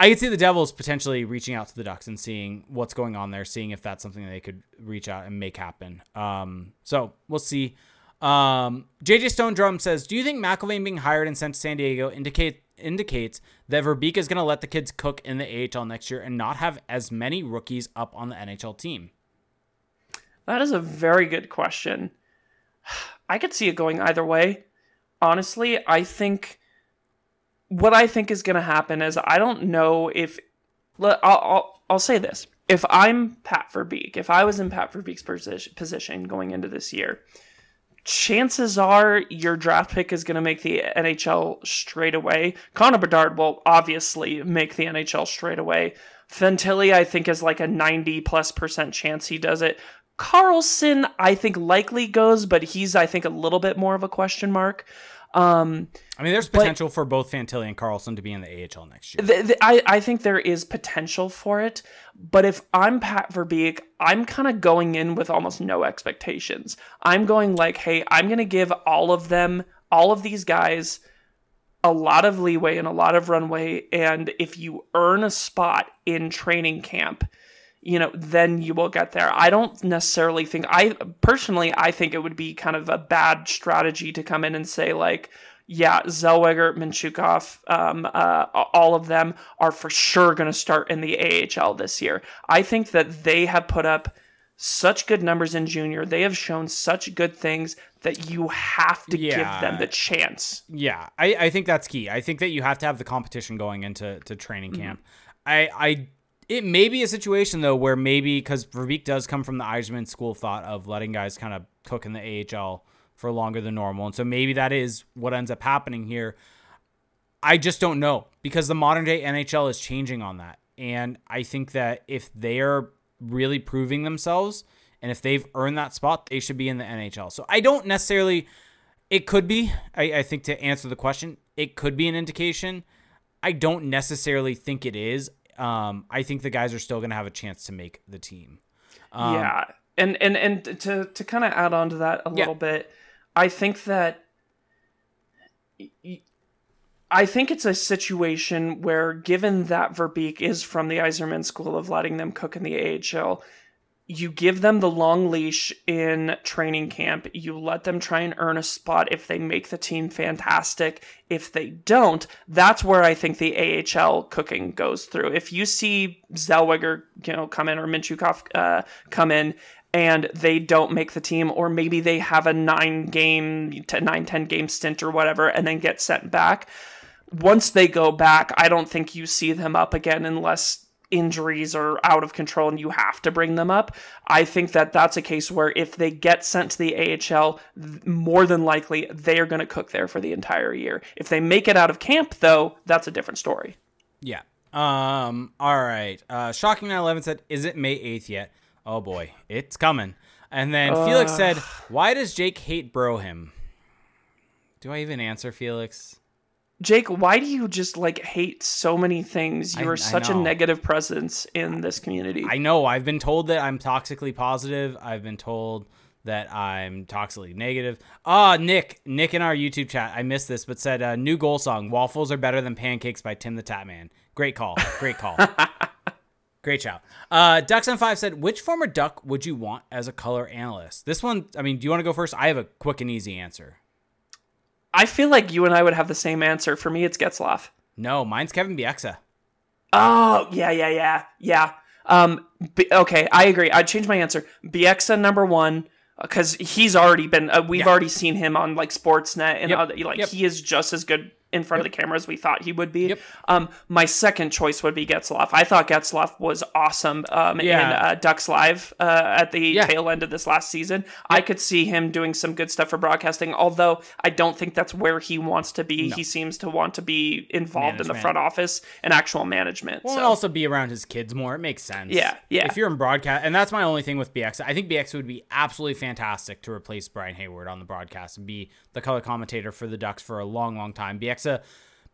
I could see the Devils potentially reaching out to the Ducks and seeing what's going on there, seeing if that's something they could reach out and make happen. Um, so we'll see. Um, JJ Stone Drum says, "Do you think McIlvane being hired and sent to San Diego indicate indicates that Verbeek is going to let the kids cook in the AHL next year and not have as many rookies up on the NHL team?" That is a very good question. I could see it going either way. Honestly, I think what I think is going to happen is I don't know if I'll, I'll, I'll say this. If I'm Pat Verbeek, if I was in Pat Verbeek's position going into this year, chances are your draft pick is going to make the NHL straight away. Connor Bedard will obviously make the NHL straight away. Fantilli, I think, is like a 90 plus percent chance he does it. Carlsson, I think, likely goes, but he's, I think, a little bit more of a question mark. Um, I mean, there's potential for both Fantilli and Carlsson to be in the AHL next year. The, the, I, I think there is potential for it, but if I'm Pat Verbeek, I'm kind of going in with almost no expectations. I'm going like, hey, I'm going to give all of them, all of these guys, a lot of leeway and a lot of runway. And if you earn a spot in training camp, you know, then you will get there. I don't necessarily think I personally I think it would be kind of a bad strategy to come in and say like, yeah, Zellweger, Mintyukov, um, uh, all of them are for sure going to start in the AHL this year. I think that they have put up such good numbers in junior. They have shown such good things that you have to yeah. give them the chance. Yeah, I, I think that's key. I think that you have to have the competition going into to training mm-hmm. camp. Mm-hmm. I I it may be a situation though where maybe because Verbeek does come from the Yzerman school thought of letting guys kind of cook in the AHL for longer than normal, and so maybe that is what ends up happening here. I just don't know because the modern day NHL is changing on that, and I think that if they are really proving themselves and if they've earned that spot, they should be in the NHL. So I don't necessarily. It could be. I, I think to answer the question, it could be an indication. I don't necessarily think it is um, I think the guys are still going to have a chance to make the team. Um, yeah, and and and to to kind of add on to that a yeah. little bit, I think that. I think it's a situation where, given that Verbeek is from the Yzerman school of letting them cook in the AHL, you give them the long leash in training camp. You let them try and earn a spot. If they make the team, fantastic. If they don't, that's where I think the AHL cooking goes through. If you see Zellweger, you know, come in or Mintyukov uh, come in and they don't make the team, or maybe they have a nine game, nine, 10 game stint or whatever, and then get sent back. Once they go back, I don't think you see them up again unless injuries are out of control and you have to bring them up. I think that that's a case where if they get sent to the AHL, more than likely they are going to cook there for the entire year. If they make it out of camp, though, that's a different story. Yeah. Um. All right. Uh, Shocking 911 said, "Is it May 8th yet?" Oh boy, it's coming. And then uh, Felix said, "Why does Jake hate Bro Hymn?" Do I even answer Felix? Jake, why do you just like hate so many things? You I, are such a negative presence in this community. I know. I've been told that I'm toxically positive. I've been told that I'm toxically negative. Ah, Nick, Nick in our YouTube chat, I missed this, but said uh, new goal song: "Waffles are better than pancakes" by Tim the Tatman. Great call. Great call. Great shout. Uh, Ducks on five said, which former Duck would you want as a color analyst? This one, I mean, do you want to go first? I have a quick and easy answer. I feel like you and I would have the same answer. For me, it's Getzlaf. No, mine's Kevin Bieksa. Oh yeah, yeah, yeah, yeah. Um, B- okay, I agree. I'd change my answer. Bieksa number one because he's already been. Uh, we've Yeah. already seen him on like Sportsnet and Yep. other, like Yep. he is just as good in front of the camera as we thought he would be. Yep. Um, my second choice would be Getzlaf. I thought Getzlaf was awesome um, in uh, Ducks Live uh, at the Yeah. tail end of this last season. I could see him doing some good stuff for broadcasting, although I don't think that's where he wants to be. He seems to want to be involved in the front office and actual management. Well, so. and also be around his kids more. It makes sense. Yeah, yeah. If you're in broadcast, and that's my only thing with Bieksa. I think Bieksa would be absolutely fantastic to replace Brian Hayward on the broadcast and be the color commentator for the Ducks for a long, long time. Bieksa,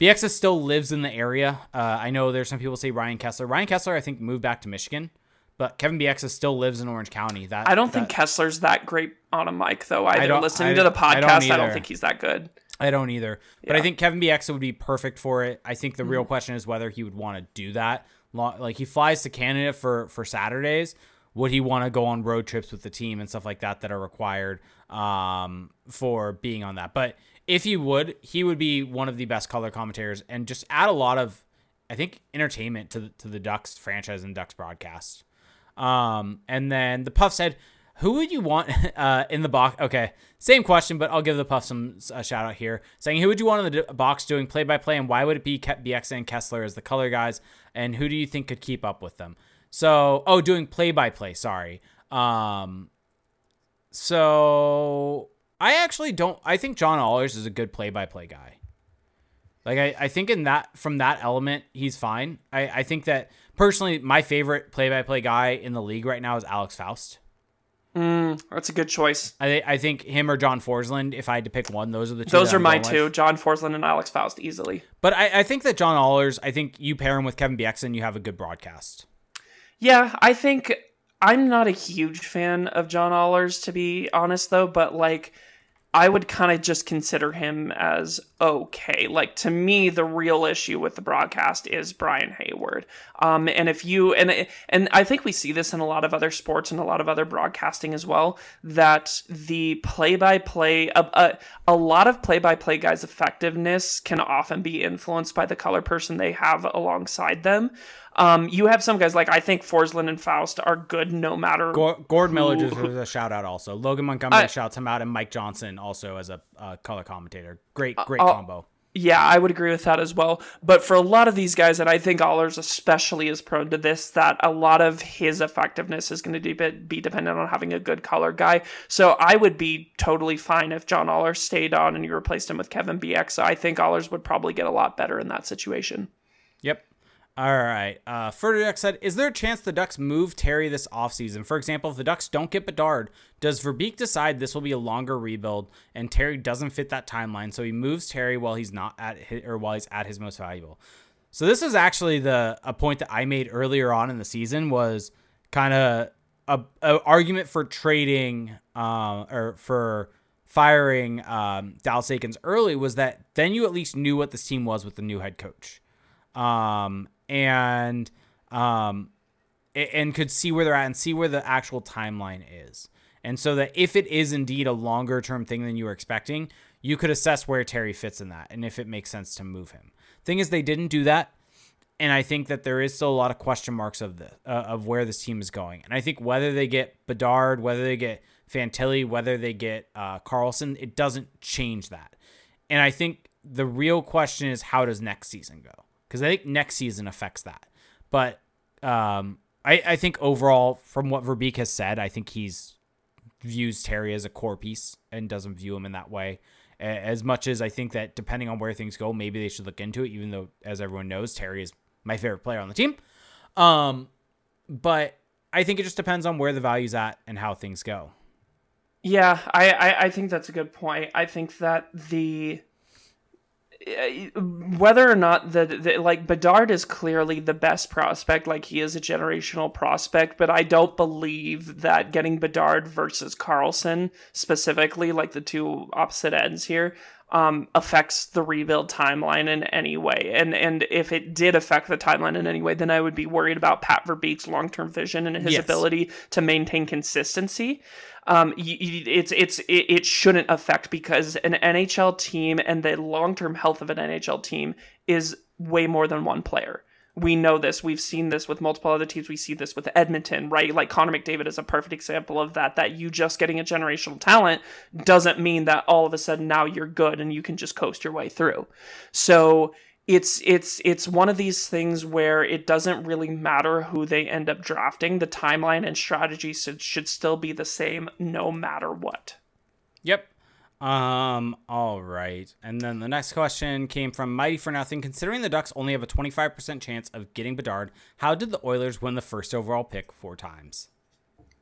Bieksa still lives in the area. Uh, I know there's some people say Ryan Kesler. Ryan Kesler, I think, moved back to Michigan, but Kevin Bieksa still lives in Orange County. That I don't that- think Kesler's that great on a mic, though. Either don't- listening I- to the I don't podcast, I don't, think he's that good. I don't either. But I think Kevin Bieksa would be perfect for it. I think the Mm-hmm. real question is whether he would want to do that. Like he flies to Canada for for Saturdays. Would he want to go on road trips with the team and stuff like that that are required um, for being on that? But if he would, he would be one of the best color commentators and just add a lot of, I think, entertainment to the, to the Ducks franchise and Ducks broadcast. Um, and then the Puff said, "Who would you want uh, in the box?" Okay, same question, but I'll give the Puff some a shout out here, saying, "Who would you want in the box doing play by play, and why would it be Ke- Bieksa and Kesler as the color guys, and who do you think could keep up with them?" So, oh, doing play by play. Sorry. Um, so I actually don't. I think John Ahlers is a good play by play guy. Like I, I think in that from that element, he's fine. I, I think that personally, my favorite play by play guy in the league right now is Alex Faust. Mm, that's a good choice. I I think him or John Forslund, if I had to pick one, those are the two. Those are my two: with. John Forslund and Alex Faust, easily. But I, I think that John Ahlers, I think you pair him with Kevin Biekson, you have a good broadcast. Yeah, I think I'm not a huge fan of John Ahlers, to be honest, though. But like, I would kind of just consider him as okay. Like to me, the real issue with the broadcast is Brian Hayward. Um, and if you and and I think we see this in a lot of other sports and a lot of other broadcasting as well. That the play-by-play, a, a, a lot of play-by-play guys' effectiveness can often be influenced by the color person they have alongside them. Um, you have some guys like I think Forslund and Faust are good no matter. Gord, Gord Miller who- deserves a shout out also. Logan Montgomery I- shouts him out, and Mike Johnson also as a uh, color commentator. Great, great I'll- combo. Yeah, I would agree with that as well. But for a lot of these guys, and I think Ahlers especially is prone to this, that a lot of his effectiveness is going to be dependent on having a good color guy. So I would be totally fine if John Ahlers stayed on and you replaced him with Kevin Bieksa. I think Ahlers would probably get a lot better in that situation. All right. Uh, Furtick said, "Is there a chance the Ducks move Terry this offseason? For example, if the Ducks don't get Bedard, does Verbeek decide this will be a longer rebuild and Terry doesn't fit that timeline, so he moves Terry while he's not at his, or while he's at his most valuable?" So this is actually the a point that I made earlier on in the season was kind of a, a argument for trading um, or for firing um, Dallas Eakins early was that then you at least knew what this team was with the new head coach um, and um, and could see where they're at and see where the actual timeline is. And so that if it is indeed a longer term thing than you were expecting, you could assess where Terry fits in that and if it makes sense to move him. Thing is, they didn't do that, and I think that there is still a lot of question marks of the uh, of where this team is going. And I think whether they get Bedard, whether they get Fantilli, whether they get uh, Carlsson, it doesn't change that. And I think the real question is how does next season go? Because I think next season affects that. But um, I, I think overall, from what Verbeek has said, I think he's views Terry as a core piece and doesn't view him in that way. As much as I think that depending on where things go, maybe they should look into it. Even though, as everyone knows, Terry is my favorite player on the team. Um, but I think it just depends on where the value's at and how things go. Yeah, I, I, I think that's a good point. I think that the whether or not the, the like Bedard is clearly the best prospect, like he is a generational prospect, but I don't believe that getting Bedard versus Carlsson specifically, like the two opposite ends here, um, affects the rebuild timeline in any way. And and if it did affect the timeline in any way, then I would be worried about Pat Verbeek's long term vision and his Yes. ability to maintain consistency. Um, it's it's it, it shouldn't affect because an NHL team and the long term health of an NHL team is way more than one player. We know this. We've seen this with multiple other teams. We see this with Edmonton, right? Like Connor McDavid is a perfect example of that. That you just getting a generational talent doesn't mean that all of a sudden now you're good and you can just coast your way through. So it's it's it's one of these things where it doesn't really matter who they end up drafting. The timeline and strategy should, should still be the same no matter what. Yep. Um, all right. And then the next question came from Mighty for Nothing. Considering the Ducks only have a 25% chance of getting Bedard, how did the Oilers win the first overall pick four times?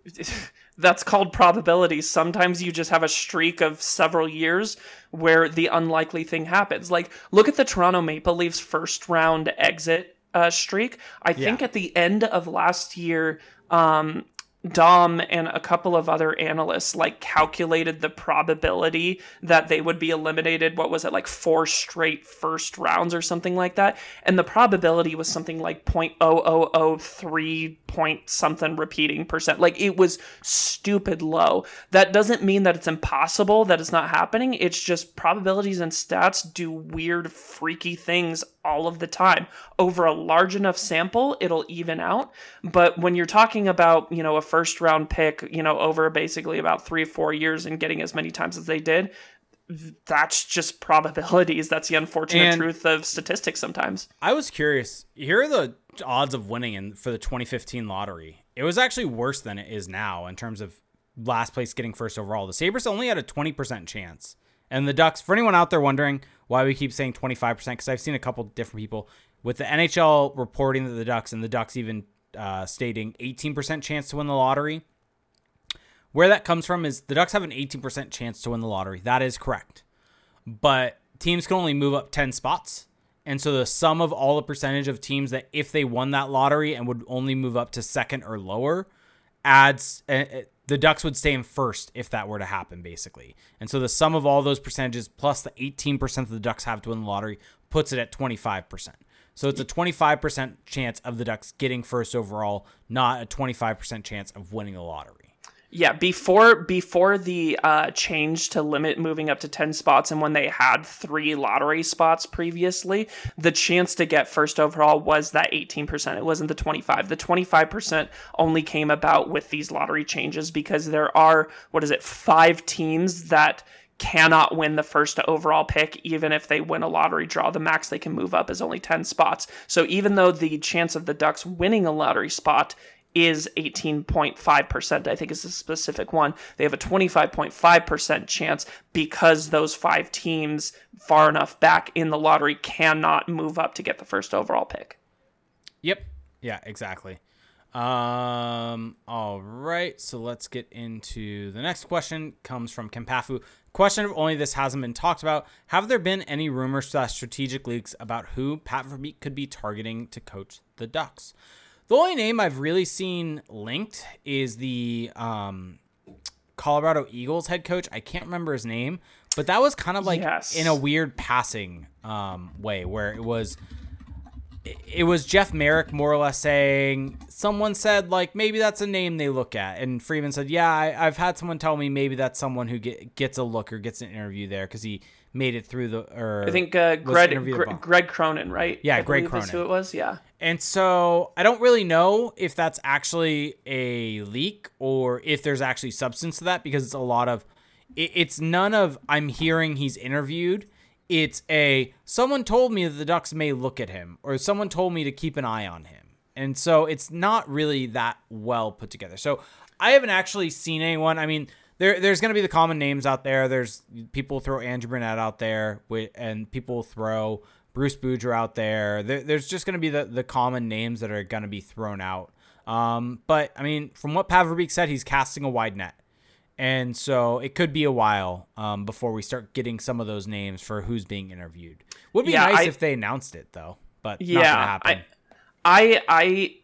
That's called probability. Sometimes you just have a streak of several years where the unlikely thing happens. Like, look at the Toronto Maple Leafs first round exit uh, streak. I think at the end of last year, um, Dom and a couple of other analysts like calculated the probability that they would be eliminated. What was it like four straight first rounds or something like that? And the probability was something like 0.0003 point something repeating percent. Like it was stupid low. That doesn't mean that it's impossible that it's not happening. It's just probabilities and stats do weird, freaky things all of the time. Over a large enough sample, it'll even out. But when you're talking about, you know, a first round pick, you know, over basically about three or four years and getting as many times as they did, that's just probabilities. That's the unfortunate And- truth of statistics sometimes. I was curious. Here are the odds of winning in for the 2015 lottery. It was actually worse than it is now in terms of last place getting first overall. The Sabres only had a 20% chance. And the Ducks, for anyone out there wondering why we keep saying 25%, because I've seen a couple different people with the NHL reporting that the Ducks and the Ducks even uh, stating 18% chance to win the lottery. Where that comes from is the Ducks have an 18% chance to win the lottery. That is correct. But teams can only move up 10 spots. And so the sum of all the percentage of teams that if they won that lottery and would only move up to second or lower adds the Ducks would stay in first if that were to happen basically. And so the sum of all those percentages plus the 18% that the Ducks have to win the lottery puts it at 25%. So it's a 25% chance of the Ducks getting first overall, not a 25% chance of winning the lottery. Yeah, before before the uh, change to limit moving up to ten spots, and when they had three lottery spots previously, the chance to get first overall was that eighteen percent. It wasn't the twenty five. The twenty five percent only came about with these lottery changes because there are what is it five teams that cannot win the first overall pick even if they win a lottery draw the max they can move up is only 10 spots so even though the chance of the ducks winning a lottery spot is 18.5%, I think is a specific one. They have a 25.5% chance because those five teams far enough back in the lottery cannot move up to get the first overall pick. Yep. Yeah, exactly. Um, all right, so let's get into the next question. Comes from Kempafu. Question of only this hasn't been talked about. Have there been any rumors slash strategic leaks about who Pat Verbeek could be targeting to coach the Ducks? The only name I've really seen linked is the um, Colorado Eagles head coach. I can't remember his name, but that was kind of like Yes. in a weird passing um, way where it was it was Jeff Marek more or less saying someone said like maybe that's a name they look at, and Friedman said, "Yeah, I, I've had someone tell me maybe that's someone who get, gets a look or gets an interview there because he made it through the." Or I think uh, Greg, Gre- Greg Cronin, right? Yeah, I Greg Cronin. who it was. Yeah. And so I don't really know if that's actually a leak or if there's actually substance to that because it's a lot of it, it's none of I'm hearing he's interviewed. It's a someone told me that the Ducks may look at him or someone told me to keep an eye on him. And so it's not really that well put together. So I haven't actually seen anyone. I mean, there there's going to be the common names out there. There's people throw Andrew Brunette out there and people throw Bruce Boudreau out there. there there's just going to be the, the common names that are going to be thrown out. Um, but I mean, from what Pat Verbeek said, he's casting a wide net. And so it could be a while um, before we start getting some of those names for who's being interviewed. Would be Yeah, nice I- if they announced it though, but not Yeah, gonna happen. I, I,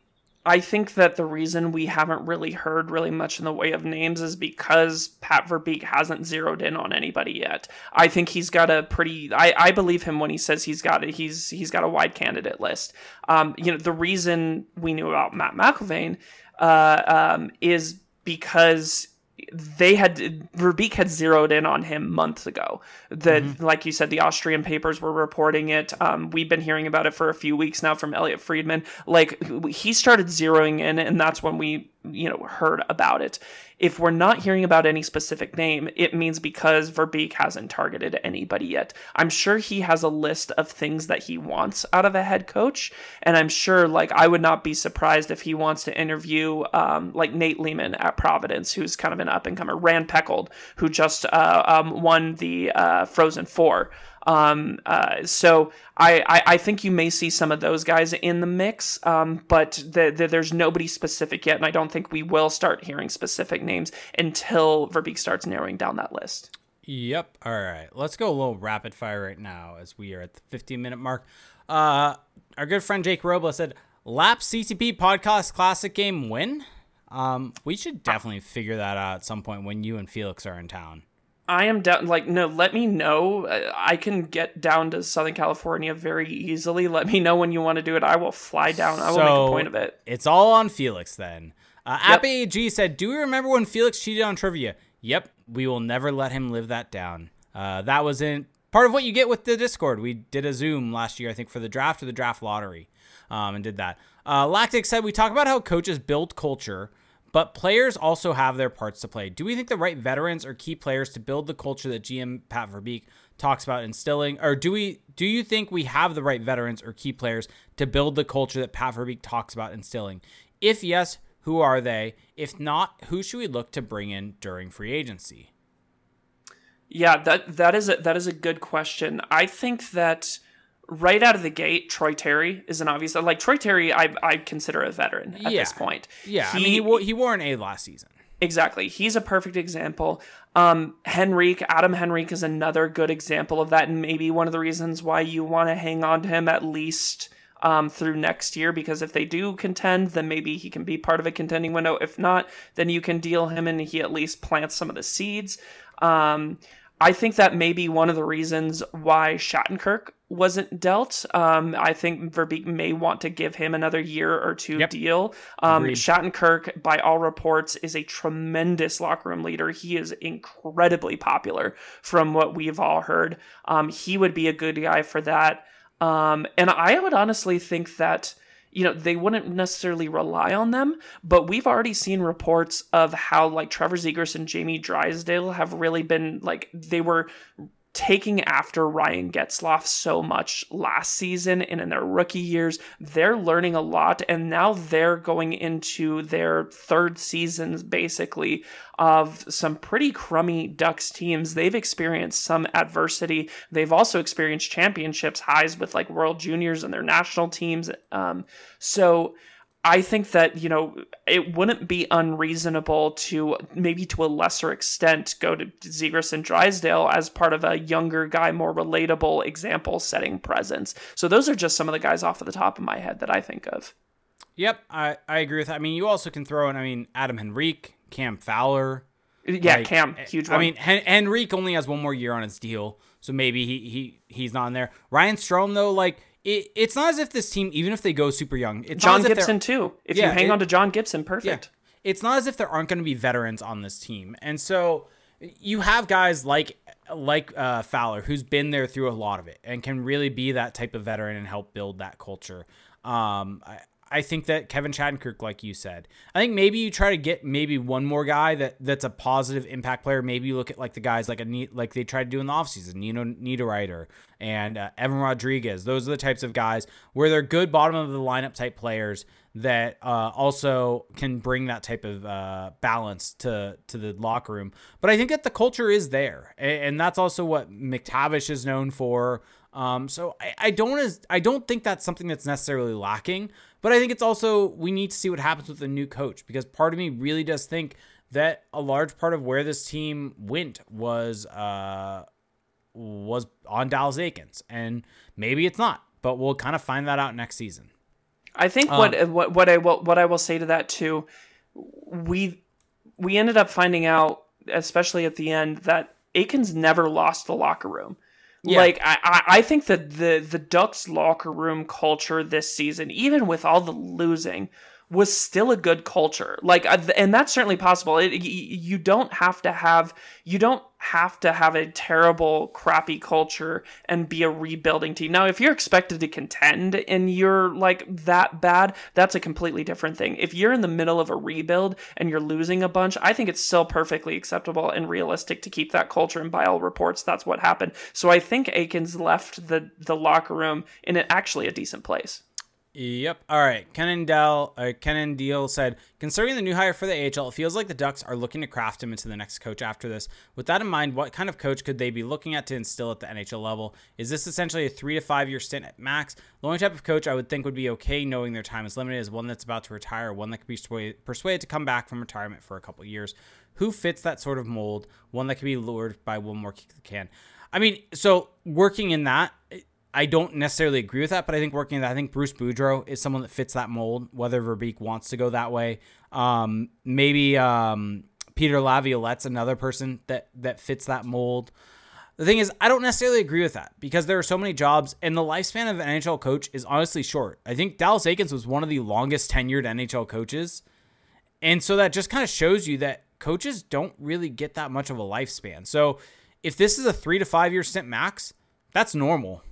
I think that the reason we haven't really heard really much in the way of names is because Pat Verbeek hasn't zeroed in on anybody yet. I think he's got a pretty. I, I believe him when he says he's got a, he's he's got a wide candidate list. Um, you know, the reason we knew about Matt McIlvane uh, um, is because they had Verbeek had zeroed in on him months ago. That, mm-hmm. like you said, the Austrian papers were reporting it. Um, we've been hearing about it for a few weeks now from Elliotte Friedman. Like he started zeroing in, and that's when we you know heard about it. If we're not hearing about any specific name, it means because Verbeek hasn't targeted anybody yet. I'm sure he has a list of things that he wants out of a head coach, and I'm sure like I would not be surprised if he wants to interview um, like Nate Leaman at Providence, who's kind of an up and comer, Rand Pecknold, who just uh, um, won the uh, Frozen Four. Um, uh, so I, I, I, think you may see some of those guys in the mix, um, but the, the, there's nobody specific yet, and I don't think we will start hearing specific names until Verbeek starts narrowing down that list. Yep. All right. Let's go a little rapid fire right now as we are at the 15 minute mark. Uh, our good friend Jake Robles said, "Lap CCP podcast classic game win." Um, we should definitely figure that out at some point when you and Felix are in town. I am down. Like, no, let me know. I can get down to Southern California very easily. Let me know when you want to do it. I will fly down. I will so, make a point of it. It's all on Felix then. Uh, yep. AG said, "Do we remember when Felix cheated on trivia?" Yep, we will never let him live that down. Uh, that was in part of what you get with the Discord. We did a Zoom last year, I think, for the draft or the draft lottery, um, and did that. Uh, Lactic said, "We talk about how coaches build culture." But players also have their parts to play. Do we think the right veterans or key players to build the culture that GM Pat Verbeek talks about instilling, or do we? Do you think we have the right veterans or key players to build the culture that Pat Verbeek talks about instilling? If yes, who are they? If not, who should we look to bring in during free agency? Yeah, that that is a, that is a good question. I think that right out of the gate, Troy Terry is an obvious. Like Troy Terry, I I consider a veteran at yeah. this point. Yeah, he, I mean he wore, he wore an A last season. Exactly, he's a perfect example. Um, Henrique, Adam Henrique is another good example of that, and maybe one of the reasons why you want to hang on to him at least. Um, through next year because if they do contend, then maybe he can be part of a contending window. If not, then you can deal him and he at least plants some of the seeds. Um, I think that may be one of the reasons why Shattenkirk wasn't dealt. Um, I think Verbeek may want to give him another year or two yep. deal. Um, Shattenkirk, by all reports, is a tremendous locker room leader. He is incredibly popular from what we've all heard. Um, he would be a good guy for that. Um, and I would honestly think that you know, they wouldn't necessarily rely on them, but we've already seen reports of how like Trevor Zegras and Jamie Drysdale have really been like they were taking after Ryan Getzlaf so much last season and in their rookie years. They're learning a lot, and now they're going into their third seasons basically of some pretty crummy Ducks teams. They've experienced some adversity. They've also experienced championships highs with like World Juniors and their national teams. Um, so I think that, you know, it wouldn't be unreasonable to maybe to a lesser extent go to Zegras and Drysdale as part of a younger guy, more relatable example setting presence. So those are just some of the guys off of the top of my head that I think of. Yep, I, I agree with that. I mean, you also can throw in, I mean, Adam Henrique, Cam Fowler. Yeah, like, Cam, eh, huge one. I mean, Hen- Henrique only has one more year on his deal, so maybe he, he he's not in there. Ryan Strome, though, like, it, it's not as if this team, even if they go super young, it's John Gibson too. If yeah, you hang it, on to John Gibson, perfect. Yeah. It's not as if there aren't going to be veterans on this team, and so you have guys like like uh, Fowler who's been there through a lot of it and can really be that type of veteran and help build that culture. Um, I, I think that Kevin Shattenkirk, like you said, I think maybe you try to get maybe one more guy that that's a positive impact player. Maybe you look at like the guys like a like they tried to do in the offseason, Nino Niederreiter and uh, Evan Rodrigues. Those are the types of guys where they're good bottom of the lineup type players that uh, also can bring that type of uh, balance to to the locker room. But I think that the culture is there, and, and that's also what McTavish is known for. Um, so I, I don't as I don't think that's something that's necessarily lacking, but I think it's also we need to see what happens with the new coach because part of me really does think that a large part of where this team went was uh was on Dallas Eakins, and maybe it's not, but we'll kind of find that out next season. I think Um, what what what I will what I will say to that too, we we ended up finding out, especially at the end, that Eakins never lost the locker room. Yeah. Like I, I think that the the Ducks locker room culture this season, even with all the losing, was still a good culture. Like, uh, and that's certainly possible. It, you don't have to have you don't have to have a terrible, crappy culture and be a rebuilding team. Now, if you're expected to contend and you're like that bad, that's a completely different thing. If you're in the middle of a rebuild and you're losing a bunch, I think it's still perfectly acceptable and realistic to keep that culture. And by all reports, that's what happened. So I think Eakins left the the locker room in actually a decent place. Yep. All right. Kenan Dell, uh, Kenan Deal said, concerning the new hire for the AHL, it feels like the Ducks are looking to craft him into the next coach after this. With that in mind, what kind of coach could they be looking at to instill at the NHL level? Is this essentially a three to five year stint at max? The only type of coach I would think would be okay knowing their time is limited is one that's about to retire, one that could be persuaded, to come back from retirement for a couple years. Who fits that sort of mold? One that could be lured by one more kick the can. I mean, so working in that, I don't necessarily agree with that, but I think working that, I think Bruce Boudreau is someone that fits that mold, whether Verbeek wants to go that way. Um, maybe um, Peter Laviolette's another person that, that fits that mold. The thing is, I don't necessarily agree with that because there are so many jobs, and the lifespan of an NHL coach is honestly short. I think Dallas Eakins was one of the longest tenured NHL coaches. And so that just kind of shows you that coaches don't really get that much of a lifespan. So if this is a three to five year stint max, that's normal.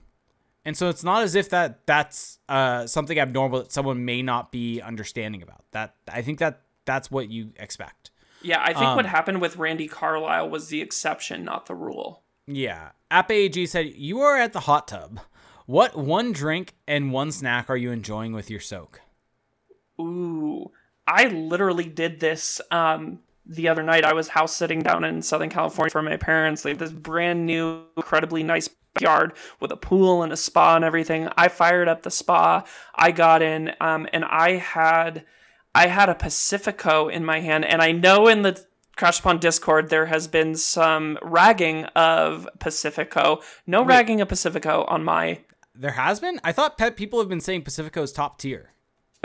And so it's not as if that that's uh, something abnormal that someone may not be understanding about. That I think that that's what you expect. Yeah, I think Um, what happened with Randy Carlyle was the exception, not the rule. Yeah. AppAG said you are at the hot tub. What one drink and one snack are you enjoying with your soak? Ooh, I literally did this um, the other night. I was house sitting down in Southern California for my parents. They have this brand new, incredibly nice yard with a pool and a spa and everything. I fired up the spa. I got in, um, and I had, I had a Pacifico in my hand, and I know in the Crash Pond Discord there has been some ragging of Pacifico. No ragging of Pacifico on my There has been. I thought pet people have been saying Pacifico's top tier.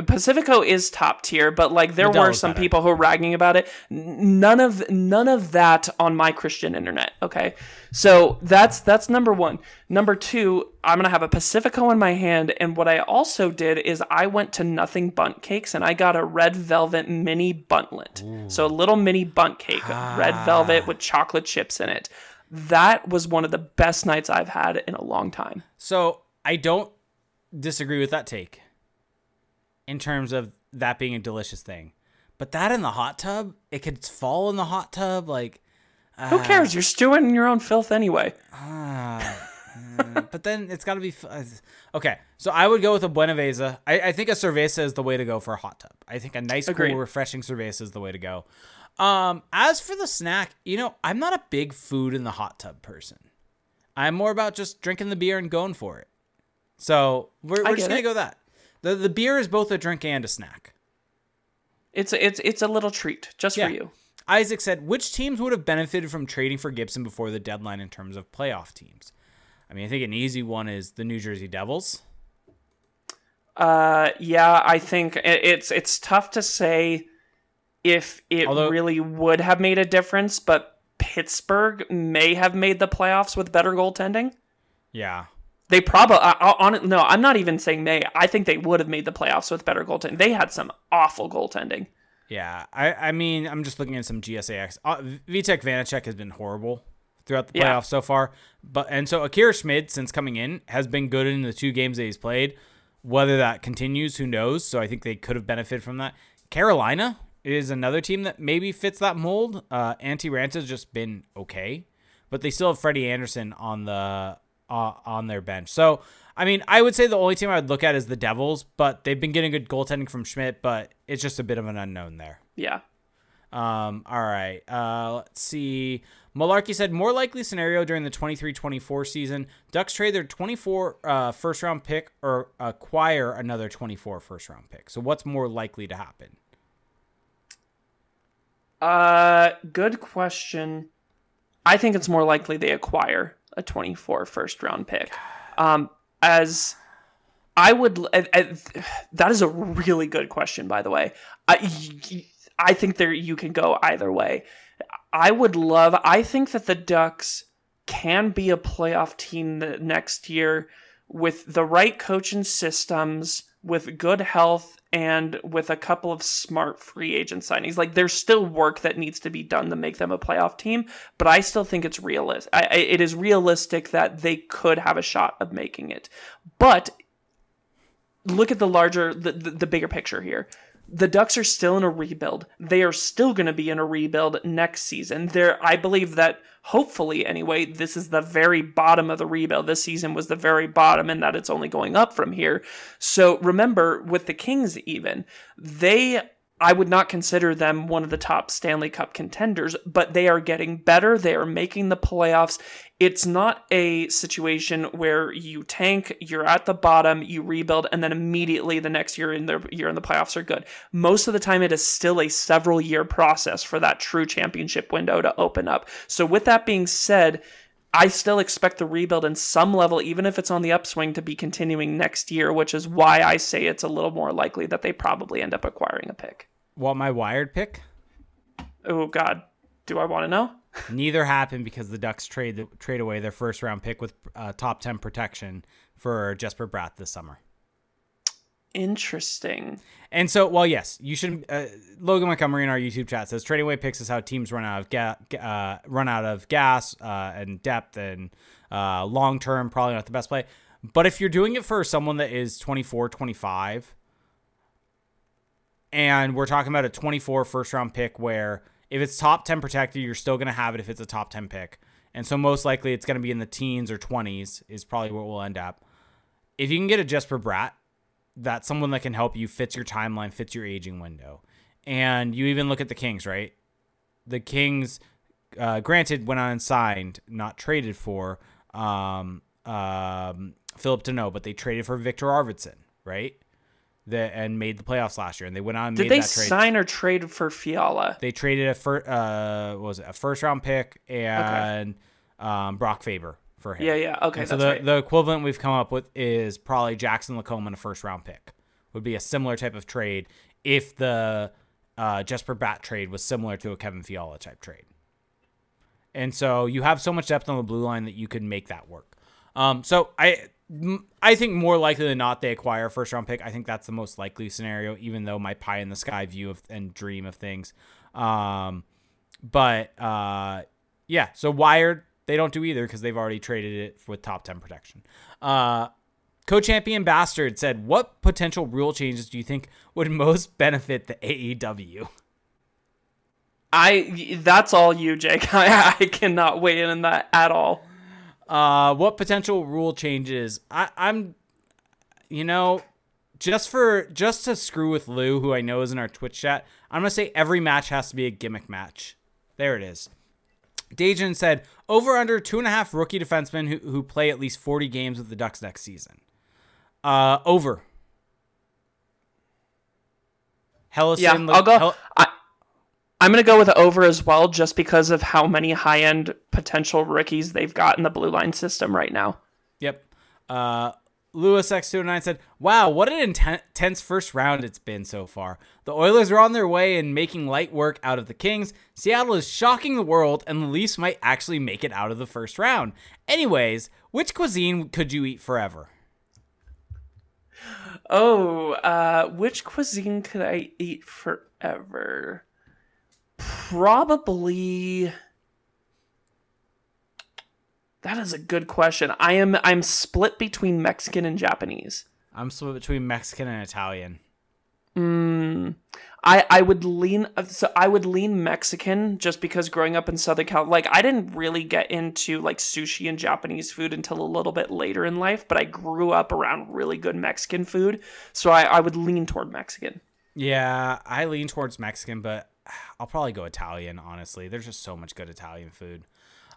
Pacifico is top tier, but like there were some better. people who were ragging about it. None of none of that on my Christian internet. Okay, so that's that's number one. Number two, I'm gonna have a Pacifico in my hand, and what I also did is I went to Nothing Bundt Cakes and I got a red velvet mini Bundtlet. So a little mini bundt cake, ah. red velvet with chocolate chips in it. That was one of the best nights I've had in a long time. So I don't disagree with that take in terms of that being a delicious thing. But that in the hot tub, it could fall in the hot tub. Like, Who cares? You're stewing in your own filth anyway. but then it's got to be. f- uh, Okay, so I would go with a Buenaveza. I, I think a cerveza is the way to go for a hot tub. I think a nice, Agreed. cool, refreshing cerveza is the way to go. Um, as for the snack, you know, I'm not a big food in the hot tub person. I'm more about just drinking the beer and going for it. So we're, we're just gonna it. go that. The the beer is both a drink and a snack. It's a, it's it's a little treat just Yeah. for you. Isaac said, which teams would have benefited from trading for Gibson before the deadline in terms of playoff teams? I mean, I think an easy one is the New Jersey Devils. Uh, yeah, I think it's it's tough to say if it Although- really would have made a difference, but Pittsburgh may have made the playoffs with better goaltending. Yeah. They probably on no, I'm not even saying may. I think they would have made the playoffs with better goaltending. They had some awful goaltending. Yeah, I, I mean, I'm just looking at some GSAX. Uh, Vitek Vanecek has been horrible throughout the playoffs Yeah. so far, but and so Akira Schmid, since coming in, has been good in the two games that he's played. Whether that continues, who knows? So I think they could have benefited from that. Carolina is another team that maybe fits that mold. Uh, Antti Raanta's just been okay, but they still have Freddie Andersen on the uh, on their bench. So I mean, I would say the only team I would look at is the Devils, but they've been getting good goaltending from Schmid, but it's just a bit of an unknown there. Yeah. Um, all right. Uh, let's see. Malarkey said more likely scenario during the 23-24 season, Ducks trade their 24 uh, first round pick or acquire another 24 first round pick. So what's more likely to happen? Uh, good question. I think it's more likely they acquire a 24 first round pick. Um, as I would. I, I, that is a really good question, by the way. I, I think there you can go either way. I would love. I think that the Ducks can be a playoff team next year with the right coaching systems, with good health, and with a couple of smart free agent signings. Like there's still work that needs to be done to make them a playoff team, but I still think it's realistic. It is realistic that they could have a shot of making it. But look at the larger, the, the, the bigger picture here the Ducks are still in a rebuild. They are still going to be in a rebuild next season. There, I believe that hopefully, anyway, this is the very bottom of the rebuild. This season was the very bottom, and that it's only going up from here. So remember, with the Kings, even they I would not consider them one of the top Stanley Cup contenders, but they are getting better. They are making the playoffs. It's not a situation where you tank, you're at the bottom, you rebuild, and then immediately the next year in the year in the playoffs are good. Most of the time, it is still a several year process for that true championship window to open up. So, with that being said, I still expect the rebuild in some level, even if it's on the upswing, to be continuing next year, which is why I say it's a little more likely that they probably end up acquiring a pick. What my wired pick? Oh God, do I want to know? Neither happened because the Ducks trade trade away their first round pick with uh, top ten protection for Jesper Bratt this summer. Interesting. And so, well, yes, you should. Uh, Logan Montgomery in our YouTube chat says trading away picks is how teams run out of ga- uh, run out of gas uh, and depth and uh, long term. Probably not the best play. But if you're doing it for someone that is 24, 25, and we're talking about a 24 first round pick where if it's top 10 protected, you're still going to have it if it's a top 10 pick. And so most likely it's going to be in the teens or 20s is probably where we'll end up. If you can get a Jesper Bratt, that's someone that can help you, fits your timeline, fits your aging window. And you even look at the Kings, right? The Kings, uh, granted, went on and signed, not traded for um, um, Phillip Danault, but they traded for Victor Arvidsson, right? That and made the playoffs last year, and they went on. Did they sign or trade for Fiala? They traded a first, uh, was it a first round pick and okay. um, Brock Faber for him. Yeah, yeah, okay. so the right. the equivalent we've come up with is probably Jackson Lacombe and a first round pick. Would be a similar type of trade if the uh, Jesper Bratt trade was similar to a Kevin Fiala type trade. And so you have so much depth on the blue line that you could make that work. Um, so I I think more likely than not they acquire a first round pick. I think that's the most likely scenario, even though my pie in the sky view of and dream of things. Um, but uh, yeah, so Wired they don't do either because they've already traded it with top ten protection. Uh, Co-champion Bastard said, "What potential rule changes do you think would most benefit the AEW?" I that's all you, Jake. I, I cannot weigh in on that at all. Uh, what potential rule changes? I, I'm, you know, just for just to screw with Lou, who I know is in our Twitch chat. I'm gonna say every match has to be a gimmick match. There it is. Dajan said over under two and a half rookie defensemen who, who play at least 40 games with the Ducks next season. Uh, over. Hellison, yeah, I'll go. Hell- I, I'm going to go with over as well, just because of how many high end potential rookies they've got in the blue line system right now. Yep. Uh, Lewis X29 said, Wow, what an intense first round it's been so far. The Oilers are on their way and making light work out of the Kings. Seattle is shocking the world, and the Leafs might actually make it out of the first round. Anyways, which cuisine could you eat forever? Oh, uh, which cuisine could I eat forever? Probably. That is a good question. I am I'm split between Mexican and Japanese. I'm split between Mexican and Italian. Mm, I I would lean so I would lean Mexican just because growing up in Southern Cal, like I didn't really get into like sushi and Japanese food until a little bit later in life, but I grew up around really good Mexican food, so I I would lean toward Mexican. Yeah, I lean towards Mexican, but I'll probably go Italian. Honestly, there's just so much good Italian food.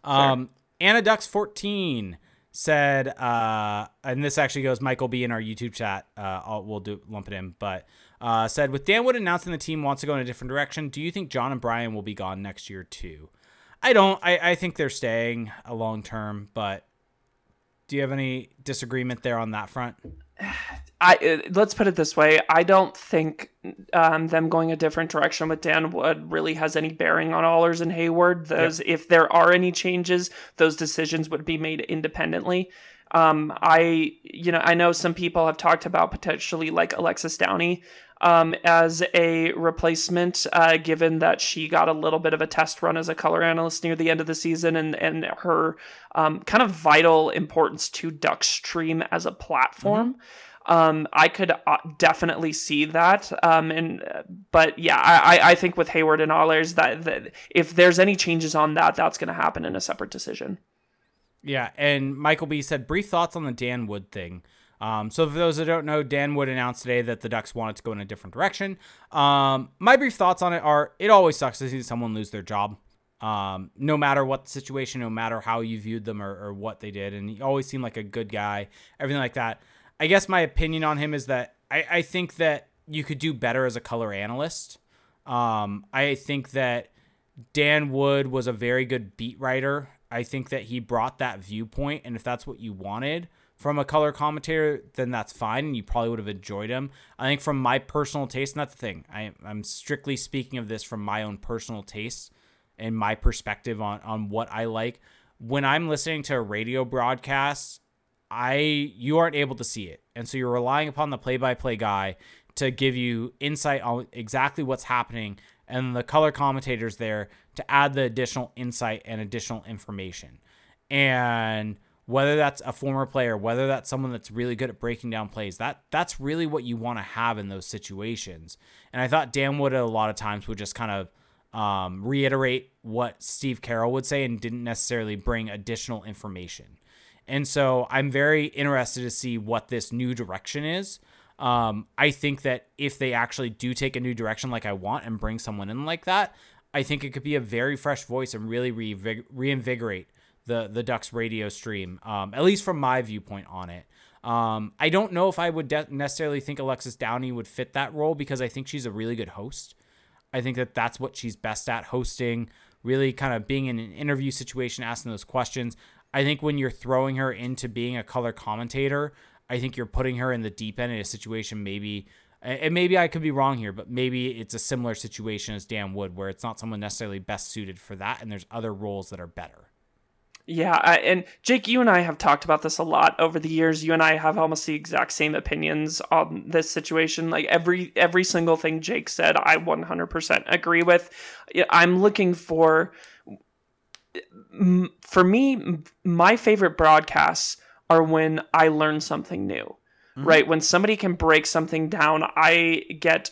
Um, Anna Ducks 14 said, uh, and this actually goes Michael B in our YouTube chat. Uh, I'll, we'll do lump it in, but uh, said with Dan Wood announcing the team wants to go in a different direction, do you think John and Brian will be gone next year too? I don't. I, I think they're staying a long term, but do you have any disagreement there on that front? I uh, let's put it this way. I don't think um, them going a different direction with Dan Wood really has any bearing on Ahlers and Hayward. Those, yep. if there are any changes, those decisions would be made independently. Um, I, you know, I know some people have talked about potentially like Alexis Downey um, as a replacement, uh, given that she got a little bit of a test run as a color analyst near the end of the season and, and her um, kind of vital importance to Duckstream as a platform. Mm-hmm. Um, I could uh, definitely see that. Um, and but yeah, I, I think with Hayward and Ahlers that, that if there's any changes on that, that's going to happen in a separate decision. Yeah, and Michael B said brief thoughts on the Dan Wood thing. Um, so, for those that don't know, Dan Wood announced today that the Ducks wanted to go in a different direction. Um, my brief thoughts on it are it always sucks to see someone lose their job, um, no matter what the situation, no matter how you viewed them or, or, what they did. And he always seemed like a good guy, everything like that. I guess my opinion on him is that I, I think that you could do better as a color analyst. Um, I think that Dan Wood was a very good beat writer. I think that he brought that viewpoint, and if that's what you wanted, from a color commentator, then that's fine, and you probably would have enjoyed him. I think from my personal taste, and that's the thing, I, I'm strictly speaking of this from my own personal taste and my perspective on on what I like. When I'm listening to a radio broadcast, I you aren't able to see it, and so you're relying upon the play-by-play guy to give you insight on exactly what's happening, and the color commentators there to add the additional insight and additional information. And whether that's a former player, whether that's someone that's really good at breaking down plays, that that's really what you want to have in those situations. And I thought Dan Wood a lot of times would just kind of um, reiterate what Steve Carroll would say and didn't necessarily bring additional information. And so I'm very interested to see what this new direction is. Um, I think that if they actually do take a new direction like I want and bring someone in like that, I think it could be a very fresh voice and really reinvigorate the the Ducks radio stream, um, at least from my viewpoint on it. Um, I don't know if I would de- necessarily think Alexis Downey would fit that role because I think she's a really good host. I think that that's what she's best at hosting, really kind of being in an interview situation, asking those questions. I think when you're throwing her into being a color commentator, I think you're putting her in the deep end in a situation maybe and maybe I could be wrong here, but maybe it's a similar situation as Dan Wood, where it's not someone necessarily best suited for that, and there's other roles that are better. Yeah, I, and Jake, you and I have talked about this a lot over the years. You and I have almost the exact same opinions on this situation. Like every every single thing Jake said, I 100% agree with. I'm looking for for me my favorite broadcasts are when I learn something new. Mm-hmm. Right? When somebody can break something down, I get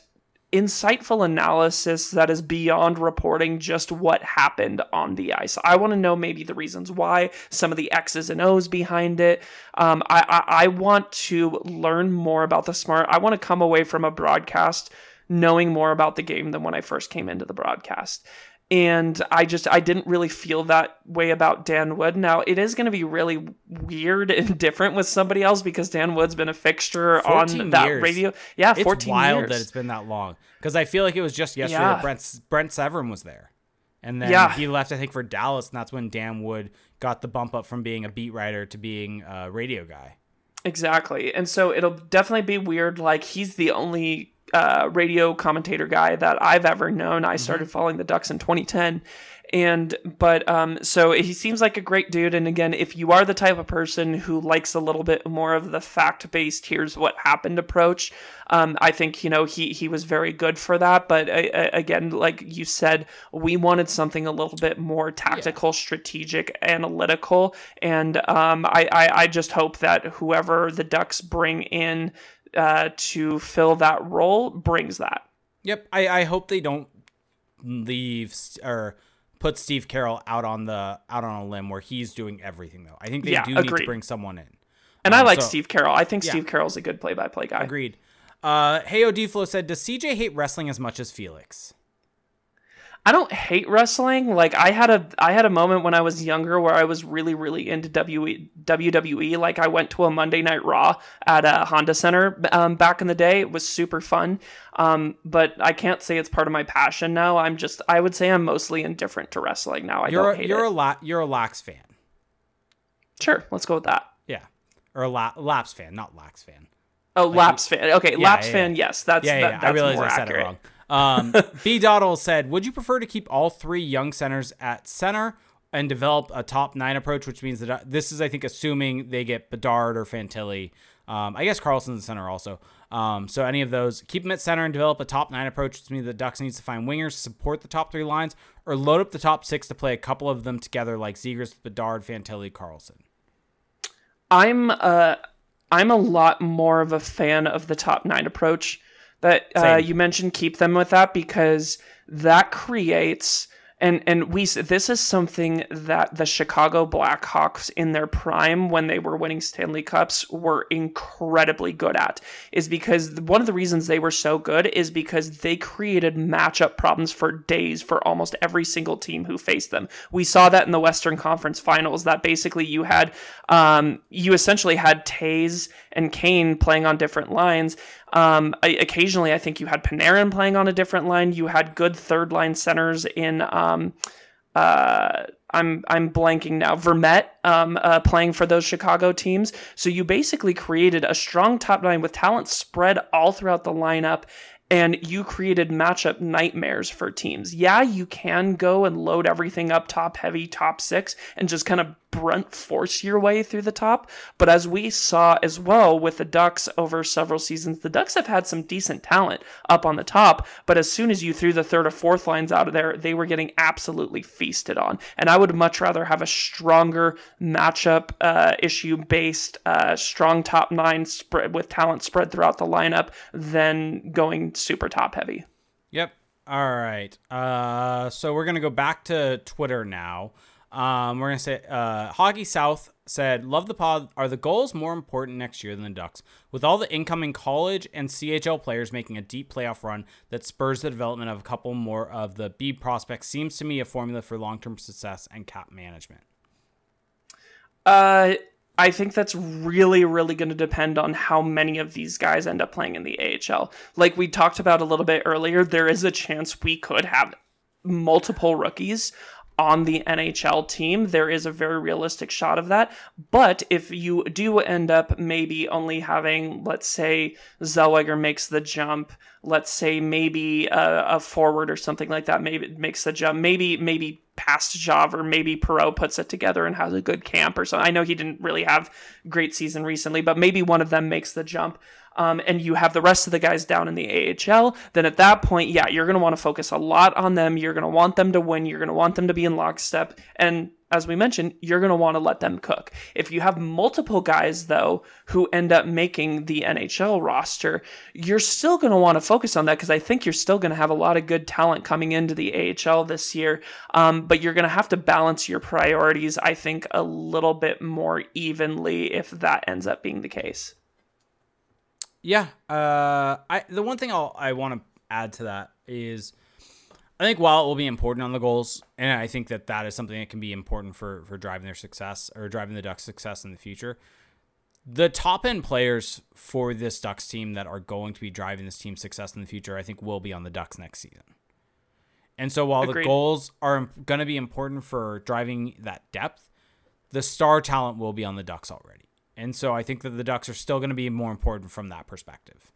insightful analysis that is beyond reporting just what happened on the ice. I want to know maybe the reasons why, some of the X's and O's behind it. Um, I, I, I want to learn more about the smart. I want to come away from a broadcast knowing more about the game than when I first came into the broadcast and I just I didn't really feel that way about Dan Wood. Now it is going to be really weird and different with somebody else because Dan Wood's been a fixture on that years. radio. Yeah, it's fourteen wild years. that it's been that long because I feel like it was just yesterday. Yeah. Brent Brent Severyn was there, and then yeah. he left I think for Dallas, and that's when Dan Wood got the bump up from being a beat writer to being a radio guy. Exactly, and so it'll definitely be weird. Like he's the only uh, radio commentator guy that I've ever known. I started mm-hmm. following the Ducks in 2010. And, but, um, so he seems like a great dude. And again, if you are the type of person who likes a little bit more of the fact based, here's what happened approach, um, I think, you know, he, he was very good for that. But uh, again, like you said, we wanted something a little bit more tactical, yeah. strategic, analytical. And, um, I, I, I just hope that whoever the Ducks bring in uh, to fill that role brings that. Yep, I, I hope they don't leave or put Steve Carroll out on the out on a limb where he's doing everything though. I think they yeah, do agreed. need to bring someone in. And um, I like so, Steve Carroll. I think yeah. Steve Carroll's a good play-by-play guy. Agreed. Uh, hey Odiflo said, "Does CJ hate wrestling as much as Felix?" I don't hate wrestling. Like I had a I had a moment when I was younger where I was really really into WWE. Like I went to a Monday Night Raw at a Honda Center um, back in the day. It was super fun. Um, but I can't say it's part of my passion now. I'm just I would say I'm mostly indifferent to wrestling now. I you're don't hate you're it. a la- you're a Lax fan. Sure, let's go with that. Yeah, or a la- Laps fan, not Lax fan. Oh, Laps fan. Okay, Yeah, Laps yeah, fan. Yes, that's Yeah, that, yeah. that's I realize I said accurate. it wrong. Um, B. Doddle said, "Would you prefer to keep all three young centers at center and develop a top nine approach, which means that uh, this is, I think, assuming they get Bedard or Fantilli. Um, I guess Carlsson's the center also. Um, so any of those, keep them at center and develop a top nine approach, which means the Ducks needs to find wingers to support the top three lines, or load up the top six to play a couple of them together, like Zegras, Bedard, Fantilli, Carlsson. I'm uh I'm a lot more of a fan of the top nine approach that uh, you mentioned. Keep them with that because that creates and and we this is something that the Chicago Blackhawks in their prime when they were winning Stanley Cups were incredibly good at is because one of the reasons they were so good is because they created matchup problems for days for almost every single team who faced them. We saw that in the Western Conference Finals that basically you had um, you essentially had Toews and Kane playing on different lines. Um, I, occasionally, I think you had Panarin playing on a different line. You had good third line centers in. Um, uh, I'm I'm blanking now. Vermette um, uh, playing for those Chicago teams. So you basically created a strong top nine with talent spread all throughout the lineup, and you created matchup nightmares for teams. Yeah, you can go and load everything up top heavy, top six, and just kind of brunt force your way through the top. But as we saw as well with the Ducks over several seasons, the Ducks have had some decent talent up on the top. But as soon as you threw the third or fourth lines out of there, they were getting absolutely feasted on. And I would much rather have a stronger matchup uh, issue based, uh, strong top nine spread with talent spread throughout the lineup than going super top heavy. Yep. All right. Uh, so we're gonna go back to Twitter now. Um, we're gonna say uh, Hockey South said, "Love the pod. Are the Gulls more important next year than the Ducks? With all the incoming college and CHL players making a deep playoff run that spurs the development of a couple more of the B prospects, seems to me a formula for long-term success and cap management." Uh, I think that's really, really going to depend on how many of these guys end up playing in the AHL. Like we talked about a little bit earlier, there is a chance we could have multiple rookies on the NHL team. There is a very realistic shot of that. But if you do end up maybe only having, let's say, Zellweger makes the jump, let's say maybe a, a forward or something like that maybe makes the jump, maybe maybe past Jav or maybe Perreault puts it together and has a good camp or something. I know he didn't really have great season recently, but maybe one of them makes the jump. Um, and you have the rest of the guys down in the AHL, then at that point, yeah, you're going to want to focus a lot on them. You're going to want them to win. You're going to want them to be in lockstep. And as we mentioned, you're going to want to let them cook. If you have multiple guys, though, who end up making the NHL roster, you're still going to want to focus on that because I think you're still going to have a lot of good talent coming into the AHL this year. Um, but you're going to have to balance your priorities, I think, a little bit more evenly if that ends up being the case. Yeah. Uh, I the one thing I'll, I want to add to that is, I think while it will be important on the Gulls, and I think that that is something that can be important for for driving their success or driving the Ducks' success in the future. The top end players for this Ducks team that are going to be driving this team's success in the future, I think, will be on the Ducks next season. And so while Agreed. the Gulls are going to be important for driving that depth, the star talent will be on the Ducks already. And so I think that the Ducks are still going to be more important from that perspective.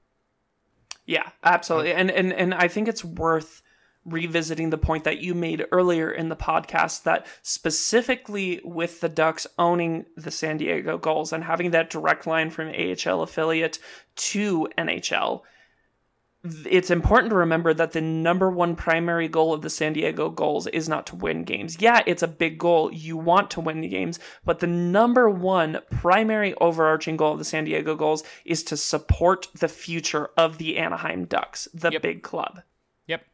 Yeah, absolutely. And and and I think it's worth revisiting the point that you made earlier in the podcast that specifically with the Ducks owning the San Diego Gulls and having that direct line from AHL affiliate to NHL, it's important to remember that the number one primary goal of the San Diego Gulls is not to win games. Yeah, it's a big goal. You want to win the games, but the number one primary overarching goal of the San Diego Gulls is to support the future of the Anaheim Ducks, the Yep. big club. Yep.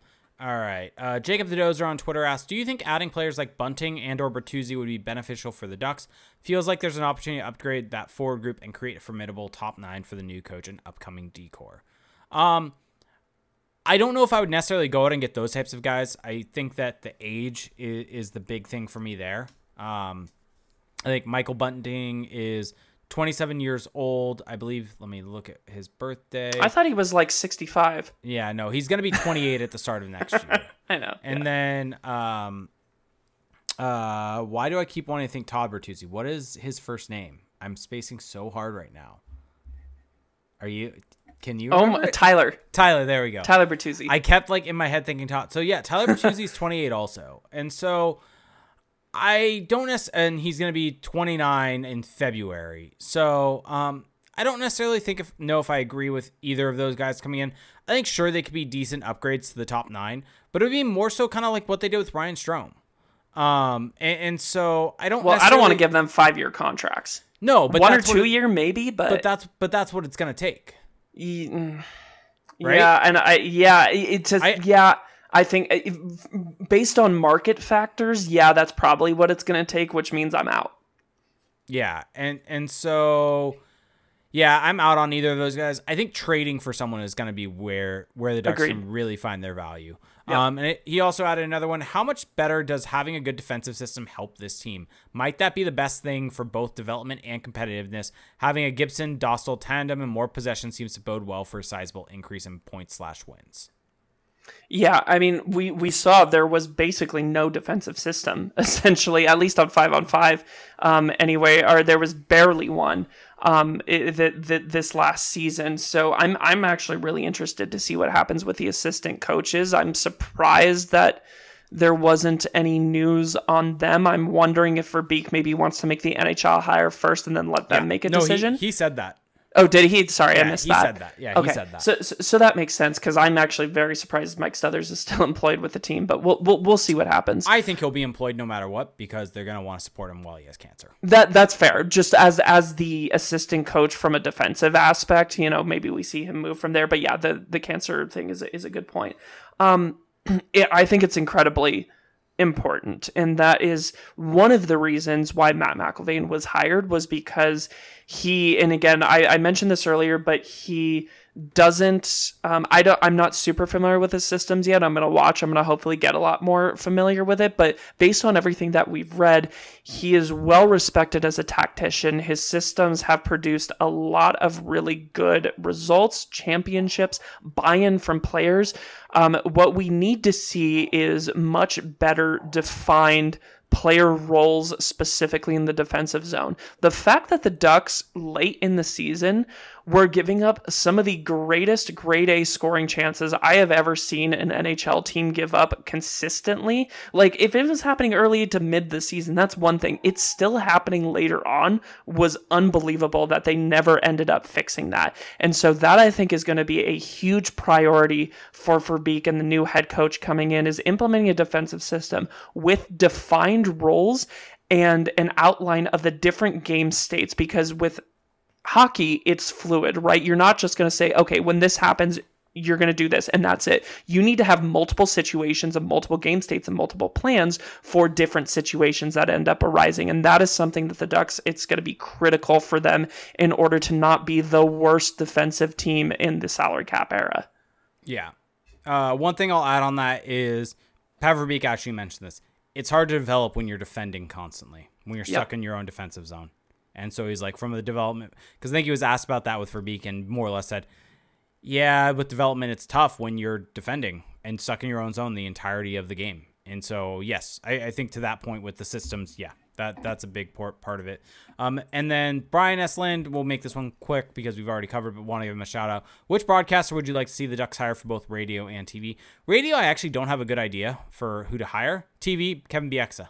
All right. Uh, Jacob the Dozer on Twitter asks, "Do you think adding players like Bunting and or Bertuzzi would be beneficial for the Ducks? Feels like there's an opportunity to upgrade that forward group and create a formidable top nine for the new coach and upcoming decor." Um, I don't know if I would necessarily go out and get those types of guys. I think that the age is, is the big thing for me there. Um, I think Michael Bunting is 27 years old. I believe. Let me look at his birthday. I thought he was like 65. yeah, no, he's gonna be 28 at the start of next year. I know. And then, um, uh, why do I keep wanting to think Todd Bertuzzi? What is his first name? I'm spacing so hard right now. Are you? Can you? Oh, my. Tyler, Tyler. There we go. Tyler Bertuzzi. I kept like in my head thinking Todd. So yeah, Tyler Bertuzzi's 28 also, and so I don't necessarily, and he's gonna be 29 in February. So um, I don't necessarily think if know if I agree with either of those guys coming in. I think sure they could be decent upgrades to the top nine, but it would be more so kind of like what they did with Ryan Strome. Um, and, and so I don't. well, I don't want to give them five year contracts. no, but One or that's what two it- year maybe, but, But that's but that's what it's gonna take. Mm. Right? Yeah, and I yeah, it- it's just I- yeah. I think uh, based on market factors, yeah, that's probably what it's going to take, which means I'm out. Yeah, and and so yeah, I'm out on either of those guys. I think trading for someone is going to be where where the Ducks Agreed. can really find their value. Um, and it, he also added another one. How much better does having a good defensive system help this team? Might that be the best thing for both development and competitiveness? Having a Gibson Dostal tandem and more possession seems to bode well for a sizable increase in points slash wins. Yeah, I mean, we we saw there was basically no defensive system essentially, at least on five on five. Um, anyway, or there was barely one. Um, it, that that this last season. So I'm I'm actually really interested to see what happens with the assistant coaches. I'm surprised that there wasn't any news on them. I'm wondering if Verbeek maybe wants to make the NHL hire first and then let them make a no, he- decision. He, said that. Oh, did he? Sorry, I missed he that. He said that. Yeah, he okay. said that. So, so, so that makes sense because I'm actually very surprised Mike Stothers is still employed with the team, but we'll we'll, we'll see what happens. I think he'll be employed no matter what because they're going to want to support him while he has cancer. that that's fair. Just as as the assistant coach from a defensive aspect, you know, maybe we see him move from there. But yeah, the the cancer thing is a, is a good point. Um, it, I think it's incredibly important, and that is one of the reasons why Matt McIlvane was hired was because he, and again, I, I mentioned this earlier, but he doesn't um, i don't i'm not super familiar with his systems yet. I'm going to watch i'm going to hopefully get a lot more familiar with it but based on everything that we've read he is well respected as a tactician. His systems have produced a lot of really good results championships buy-in from players. Um, what we need to see is much better defined player roles specifically in the defensive zone. The fact that the Ducks late in the season were giving up some of the greatest grade A scoring chances I have ever seen an NHL team give up consistently. Like if it was happening early to mid the season, that's one thing. It's still happening later on was unbelievable that they never ended up fixing that. And so that I think is going to be a huge priority for Verbeek and the new head coach coming in is implementing a defensive system with defined roles and an outline of the different game states because with hockey it's fluid right you're not just going to say okay when this happens you're going to do this and that's it you need to have multiple situations and multiple game states and multiple plans for different situations that end up arising and that is something that the ducks it's going to be critical for them in order to not be the worst defensive team in the salary cap era Yeah. Uh, one thing I'll add on that is Pat Verbeek actually mentioned this. It's hard to develop when you're defending constantly, when you're stuck in your own defensive zone. And so he's like, from the development, because I think he was asked about that with Verbeek and more or less said, yeah, with development, it's tough when you're defending and stuck in your own zone the entirety of the game. And so, yes, I, I think to that point with the systems, yeah, that that's a big part part of it. Um, and then Brian Esland, we'll make this one quick because we've already covered, but want to give him a shout out. Which broadcaster would you like to see the Ducks hire for both radio and TV? Radio, I actually don't have a good idea for who to hire. TV, Kevin Bieksa.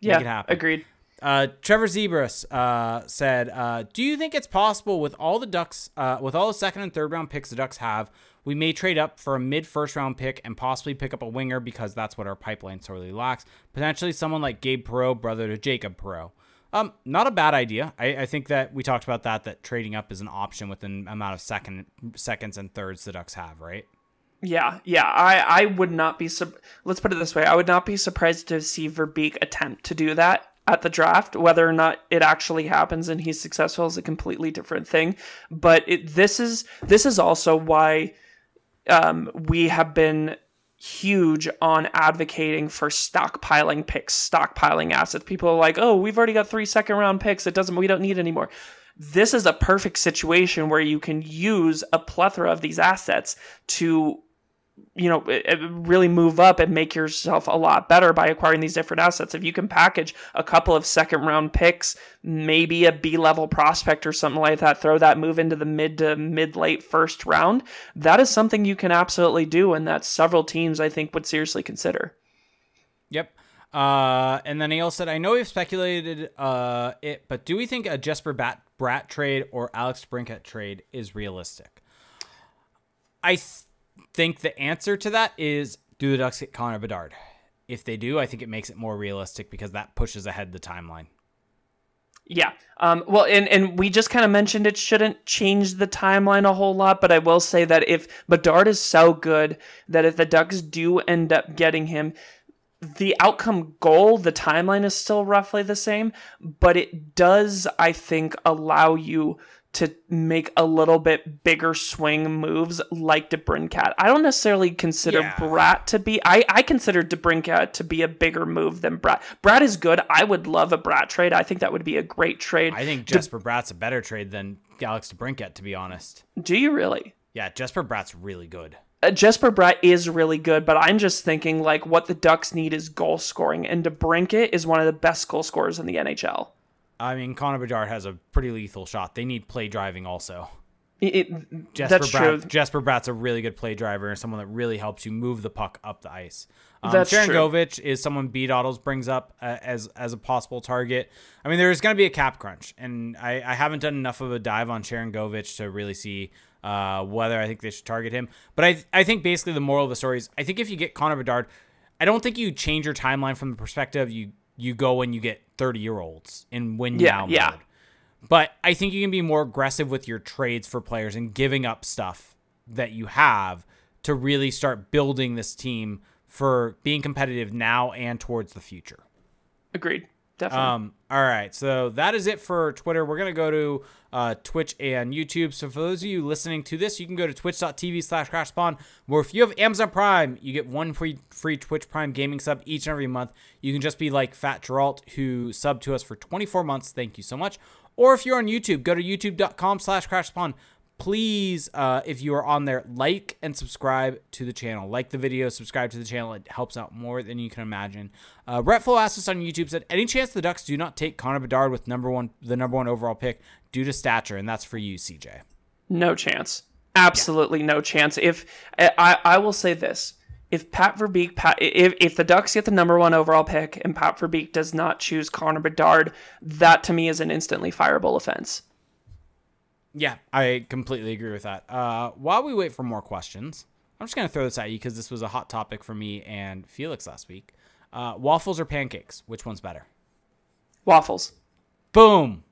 yeah it happen. agreed Uh, Trevor Zebras uh, said, uh, "Do you think it's possible with all the Ducks, uh, with all the second and third round picks the Ducks have, we may trade up for a mid first round pick and possibly pick up a winger because that's what our pipeline sorely lacks. Potentially someone like Gabe Perreault, brother to Jacob Perreault. Um, not a bad idea. I, I think that we talked about that. That trading up is an option with the amount of second seconds and thirds the Ducks have, right? Yeah, yeah. I, I would not be. Su- Let's put it this way: I would not be surprised to see Verbeek attempt to do that at the draft. Whether or not it actually happens and he's successful is a completely different thing. But it, this is this is also why um, we have been huge on advocating for stockpiling picks, stockpiling assets. People are like, "Oh, we've already got three second round picks. It doesn't. We don't need anymore." This is a perfect situation where you can use a plethora of these assets to you know, really move up and make yourself a lot better by acquiring these different assets. If you can package a couple of second round picks, maybe a B level prospect or something like that, throw that move into the mid to mid late first round, that is something you can absolutely do, and that several teams I think would seriously consider. Yep. Uh, and then he also said, I know we've speculated uh, it, but do we think a Jesper Bat- Bratt trade or Alex Brinkett trade is realistic? I think the answer to that is do the Ducks get Connor Bedard? If they do, I think it makes it more realistic because that pushes ahead the timeline. Yeah. Um, well, and, and we just kind of mentioned it shouldn't change the timeline a whole lot, but I will say that if Bedard is so good that if the Ducks do end up getting him, the outcome goal, the timeline is still roughly the same, but it does, I think, allow you to make a little bit bigger swing moves like DeBrincat. I don't necessarily consider yeah. Bratt to be. I I consider DeBrincat to be a bigger move than Bratt. Bratt is good. I would love a Bratt trade. I think that would be a great trade. I think Jesper De- Bratt's a better trade than Alex DeBrincat, to be honest. Do you really? Yeah, Jesper Bratt's really good. Uh, Jesper Bratt is really good, but I'm just thinking like what the Ducks need is goal scoring, and DeBrincat is one of the best goal scorers in the NHL. I mean, Connor Bedard has a pretty lethal shot. They need play driving also. It, Jesper that's Bratt, true. Jesper Bratt's a really good play driver and someone that really helps you move the puck up the ice. Um, that's Sharon true. Govich is someone B Doddles brings up uh, as as a possible target. I mean, there's going to be a cap crunch, and I, I haven't done enough of a dive on Sharangovich to really see uh, whether I think they should target him. But I I think basically the moral of the story is I think if you get Connor Bedard, I don't think you change your timeline from the perspective you you go when you get 30 year olds in win Yeah, now yeah. mode. But I think you can be more aggressive with your trades for players and giving up stuff that you have to really start building this team for being competitive now and towards the future. Agreed. Definitely. Um, all right, so that is it for Twitter. We're gonna go to uh, Twitch and YouTube. So for those of you listening to this, you can go to twitch.tv slash crash pond, where if you have Amazon Prime, you get one free free Twitch Prime gaming sub each and every month. You can just be like Fat Geralt, who subbed to us for 24 months. Thank you so much. Or if you're on YouTube, go to youtube.com slash crash pond please uh, if you are on there like and subscribe to the channel like the video subscribe to the channel it helps out more than you can imagine uh, Retful asked us on youtube said any chance the ducks do not take connor bedard with number one the number one overall pick due to stature and that's for you cj no chance. Absolutely no chance. If I, I will say this. If Pat Verbeek, Pat, if, if the Ducks get the number one overall pick and Pat Verbeek does not choose Connor Bedard, that to me is an instantly fireable offense. Yeah, I completely agree with that. Uh, while we wait for more questions, I'm just going to throw this at you because this was a hot topic for me and Felix last week. Uh, waffles or pancakes? Which one's better? Waffles. Boom.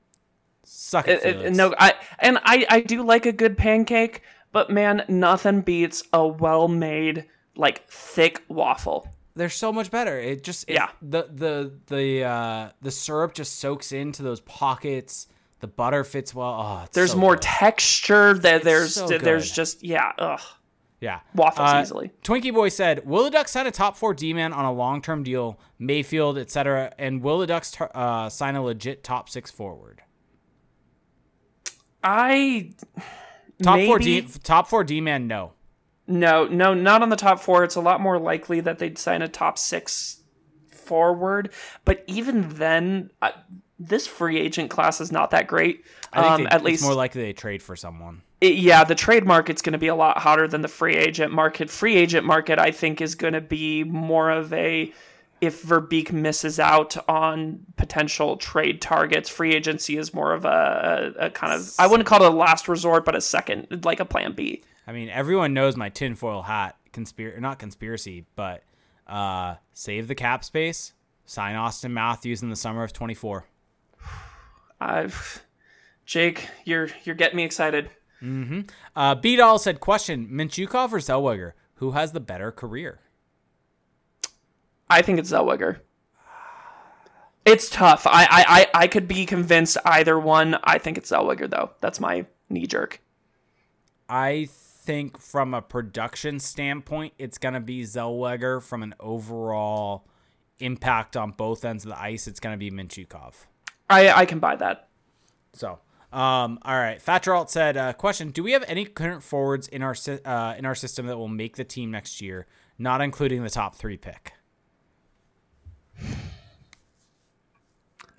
Suck it, It- it- no, I and I I do like a good pancake, but man, nothing beats a well-made like thick waffle. They're so much better. It just it, Yeah. The the the uh, the syrup just soaks into those pockets. The butter fits well. Oh, it's There's so more good. texture. There, there's so there's just yeah. Ugh. Yeah. Waffles Uh, easily. Twinkie Boy said, "Will the Ducks sign a top four D man on a long term deal, Mayfield, etc., and will the Ducks t- uh, sign a legit top six forward? I Top four D top four D man, no. No, no, not on the top four. It's a lot more likely that they'd sign a top six forward. But even then, uh, this free agent class is not that great. I think Um, they- at it's least, more likely they trade for someone. it- yeah, the trade market's going to be a lot hotter than the free agent market. Free agent market, I think, is going to be more of a if Verbeek misses out on potential trade targets, free agency is more of a, a, a kind of I wouldn't call it a last resort, but a second, like a plan B. I mean, everyone knows my tinfoil hat conspiracy, not conspiracy, but uh, save the cap space. Sign Auston Matthews in the summer of 24. I've Jake, you're you're getting me excited. Uh, B Doll said, "Question: Mintyukov or Zellweger? Who has the better career?" I think it's Zellweger. It's tough. I, I, I, I could be convinced either one. I think it's Zellweger though. That's my knee jerk. I think from a production standpoint, it's gonna be Zellweger. From an overall impact on both ends of the ice, it's gonna be Mintyukov. I I can buy that. So, Um, all right. Fatralt said, uh, question: Do we have any current forwards in our uh, in our system that will make the team next year, not including the top three pick? I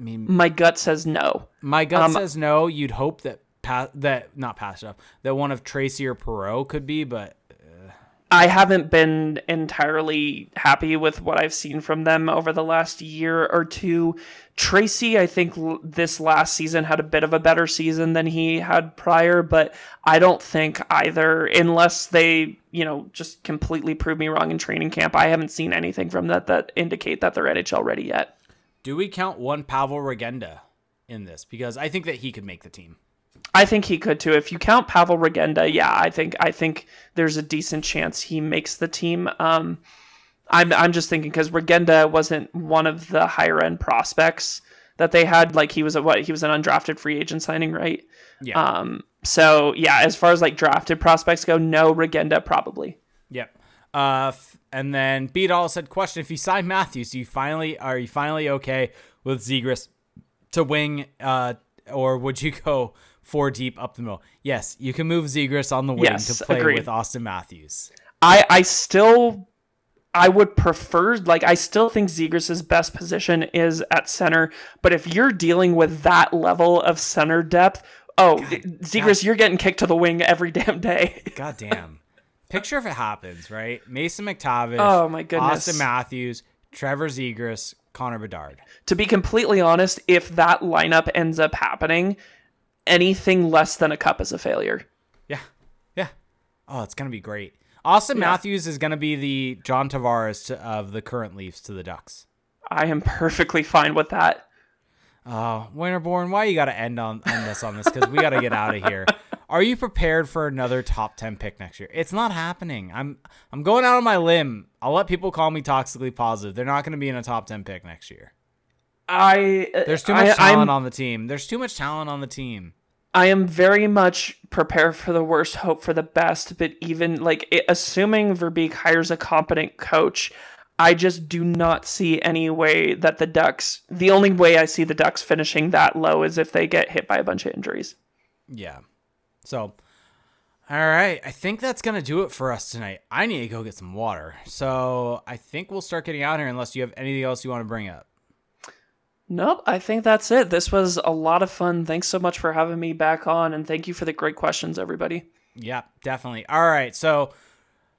mean, My gut says no. my gut Um, says no. You'd hope that pa- that not pass up that one of Tracey or Perreault could be, but I haven't been entirely happy with what I've seen from them over the last year or two. Tracey, I think l- this last season had a bit of a better season than he had prior, but I don't think either, unless they, you know, just completely prove me wrong in training camp. I haven't seen anything from that that indicate that they're NHL ready yet. do we count one Pavel Regenda in this? Because I think that he could make the team. I think he could too. If you count Pavel Regenda, yeah, I think I think there's a decent chance he makes the team. Um, I'm I'm just thinking because Regenda wasn't one of the higher end prospects that they had. Like he was a what he was an undrafted free agent signing, right? Yeah. Um, so yeah, as far as like drafted prospects go, no Regenda probably. Yep. Uh, f- and then Beat All said, "Question: If you sign Matthews, do you finally are you finally okay with Zegras to wing, uh, or would you go four deep up the middle? Yes, you can move Zegras on the wing Yes, to play agreed. with Auston Matthews. I I still I would prefer like I still think Zegras' best position is at center, but if you're dealing with that level of center depth, oh Zegras, you're getting kicked to the wing every damn day. God damn. Picture if it happens, right? Mason McTavish. Oh, my goodness. Auston Matthews, Trevor Zegras, Connor Bedard. to be completely honest, if that lineup ends up happening, anything less than a cup is a failure. Yeah, yeah. Oh, it's gonna be great. Auston Matthews is gonna be the John Tavares to, of the current Leafs to the Ducks. I am perfectly fine with that. Oh, Winterborn, why you got to end on end this on this? Because we got to get out of here. Are you prepared for another top ten pick next year? It's not happening. I'm I'm going out on my limb. I'll let people call me toxically positive. They're not going to be in a top ten pick next year. I uh, There's too much I, talent I'm, on the team. There's too much talent on the team. I am very much prepared for the worst, hope for the best. But even like it, assuming Verbeek hires a competent coach, I just do not see any way that the Ducks. The only way I see the Ducks finishing that low is if they get hit by a bunch of injuries. Yeah. So, all right. I think that's going to do it for us tonight. I need to go get some water. So, I think we'll start getting out here unless you have anything else you want to bring up. Nope, I think that's it. This was a lot of fun. Thanks so much for having me back on, and thank you for the great questions, everybody. Yeah, definitely. All right. So,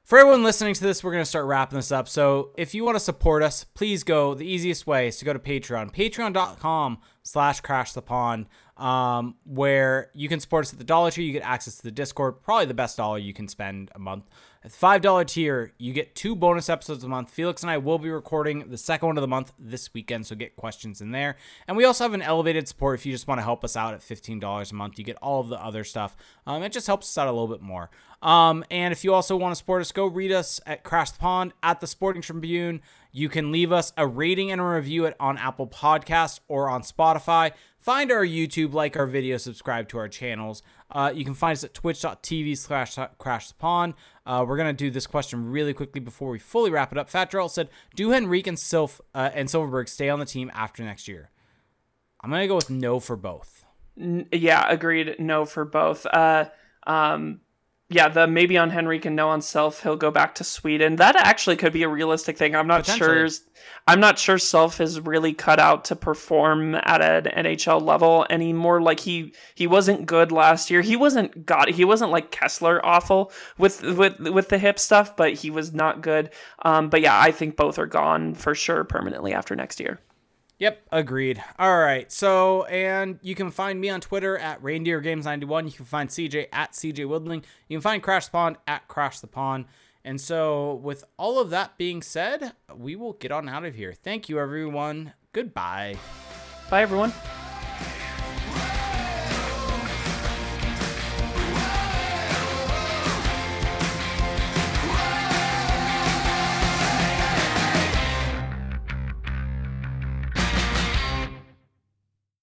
for everyone listening to this, we're going to start wrapping this up. So, if you want to support us, please go. The easiest way is to go to Patreon, patreon.com slash crash the pond, um, where you can support us at the Dollar Tree. You get access to the Discord, probably the best dollar you can spend a month. At the $5 tier, you get two bonus episodes a month. Felix and I will be recording the second one of the month this weekend, so get questions in there. And we also have an elevated support if you just want to help us out at $15 a month. You get all of the other stuff. Um, it just helps us out a little bit more. Um, and if you also want to support us, go read us at Crash the Pond at the Sporting Tribune. You can leave us a rating and a review it on Apple Podcasts or on Spotify. Find our YouTube, like our video, subscribe to our channels. Uh, you can find us at twitch.tv slash crash the pond. Uh, we're going to do this question really quickly before we fully wrap it up. Fat Jarl said, Do Henrique and, Silf, uh, and Silfverberg stay on the team after next year? I'm going to go with no for both. Yeah, agreed. No for both. Uh, um, yeah, the maybe on Henrique and no on Self. He'll go back to Sweden. That actually could be a realistic thing. I'm not sure. I'm not sure Self is really cut out to perform at an NHL level anymore. Like he he wasn't good last year. He wasn't god. He wasn't like Kesler awful with with with the hip stuff, but he was not good. Um, but yeah, I think both are gone for sure permanently after next year. Yep, agreed. All right. So, and you can find me on Twitter at Reindeer Games 91. You can find CJ at CJ Woodling. You can find Crash the Pond at Crash the Pond. And so, with all of that being said, we will get on out of here. Thank you, everyone. Goodbye. Bye, everyone.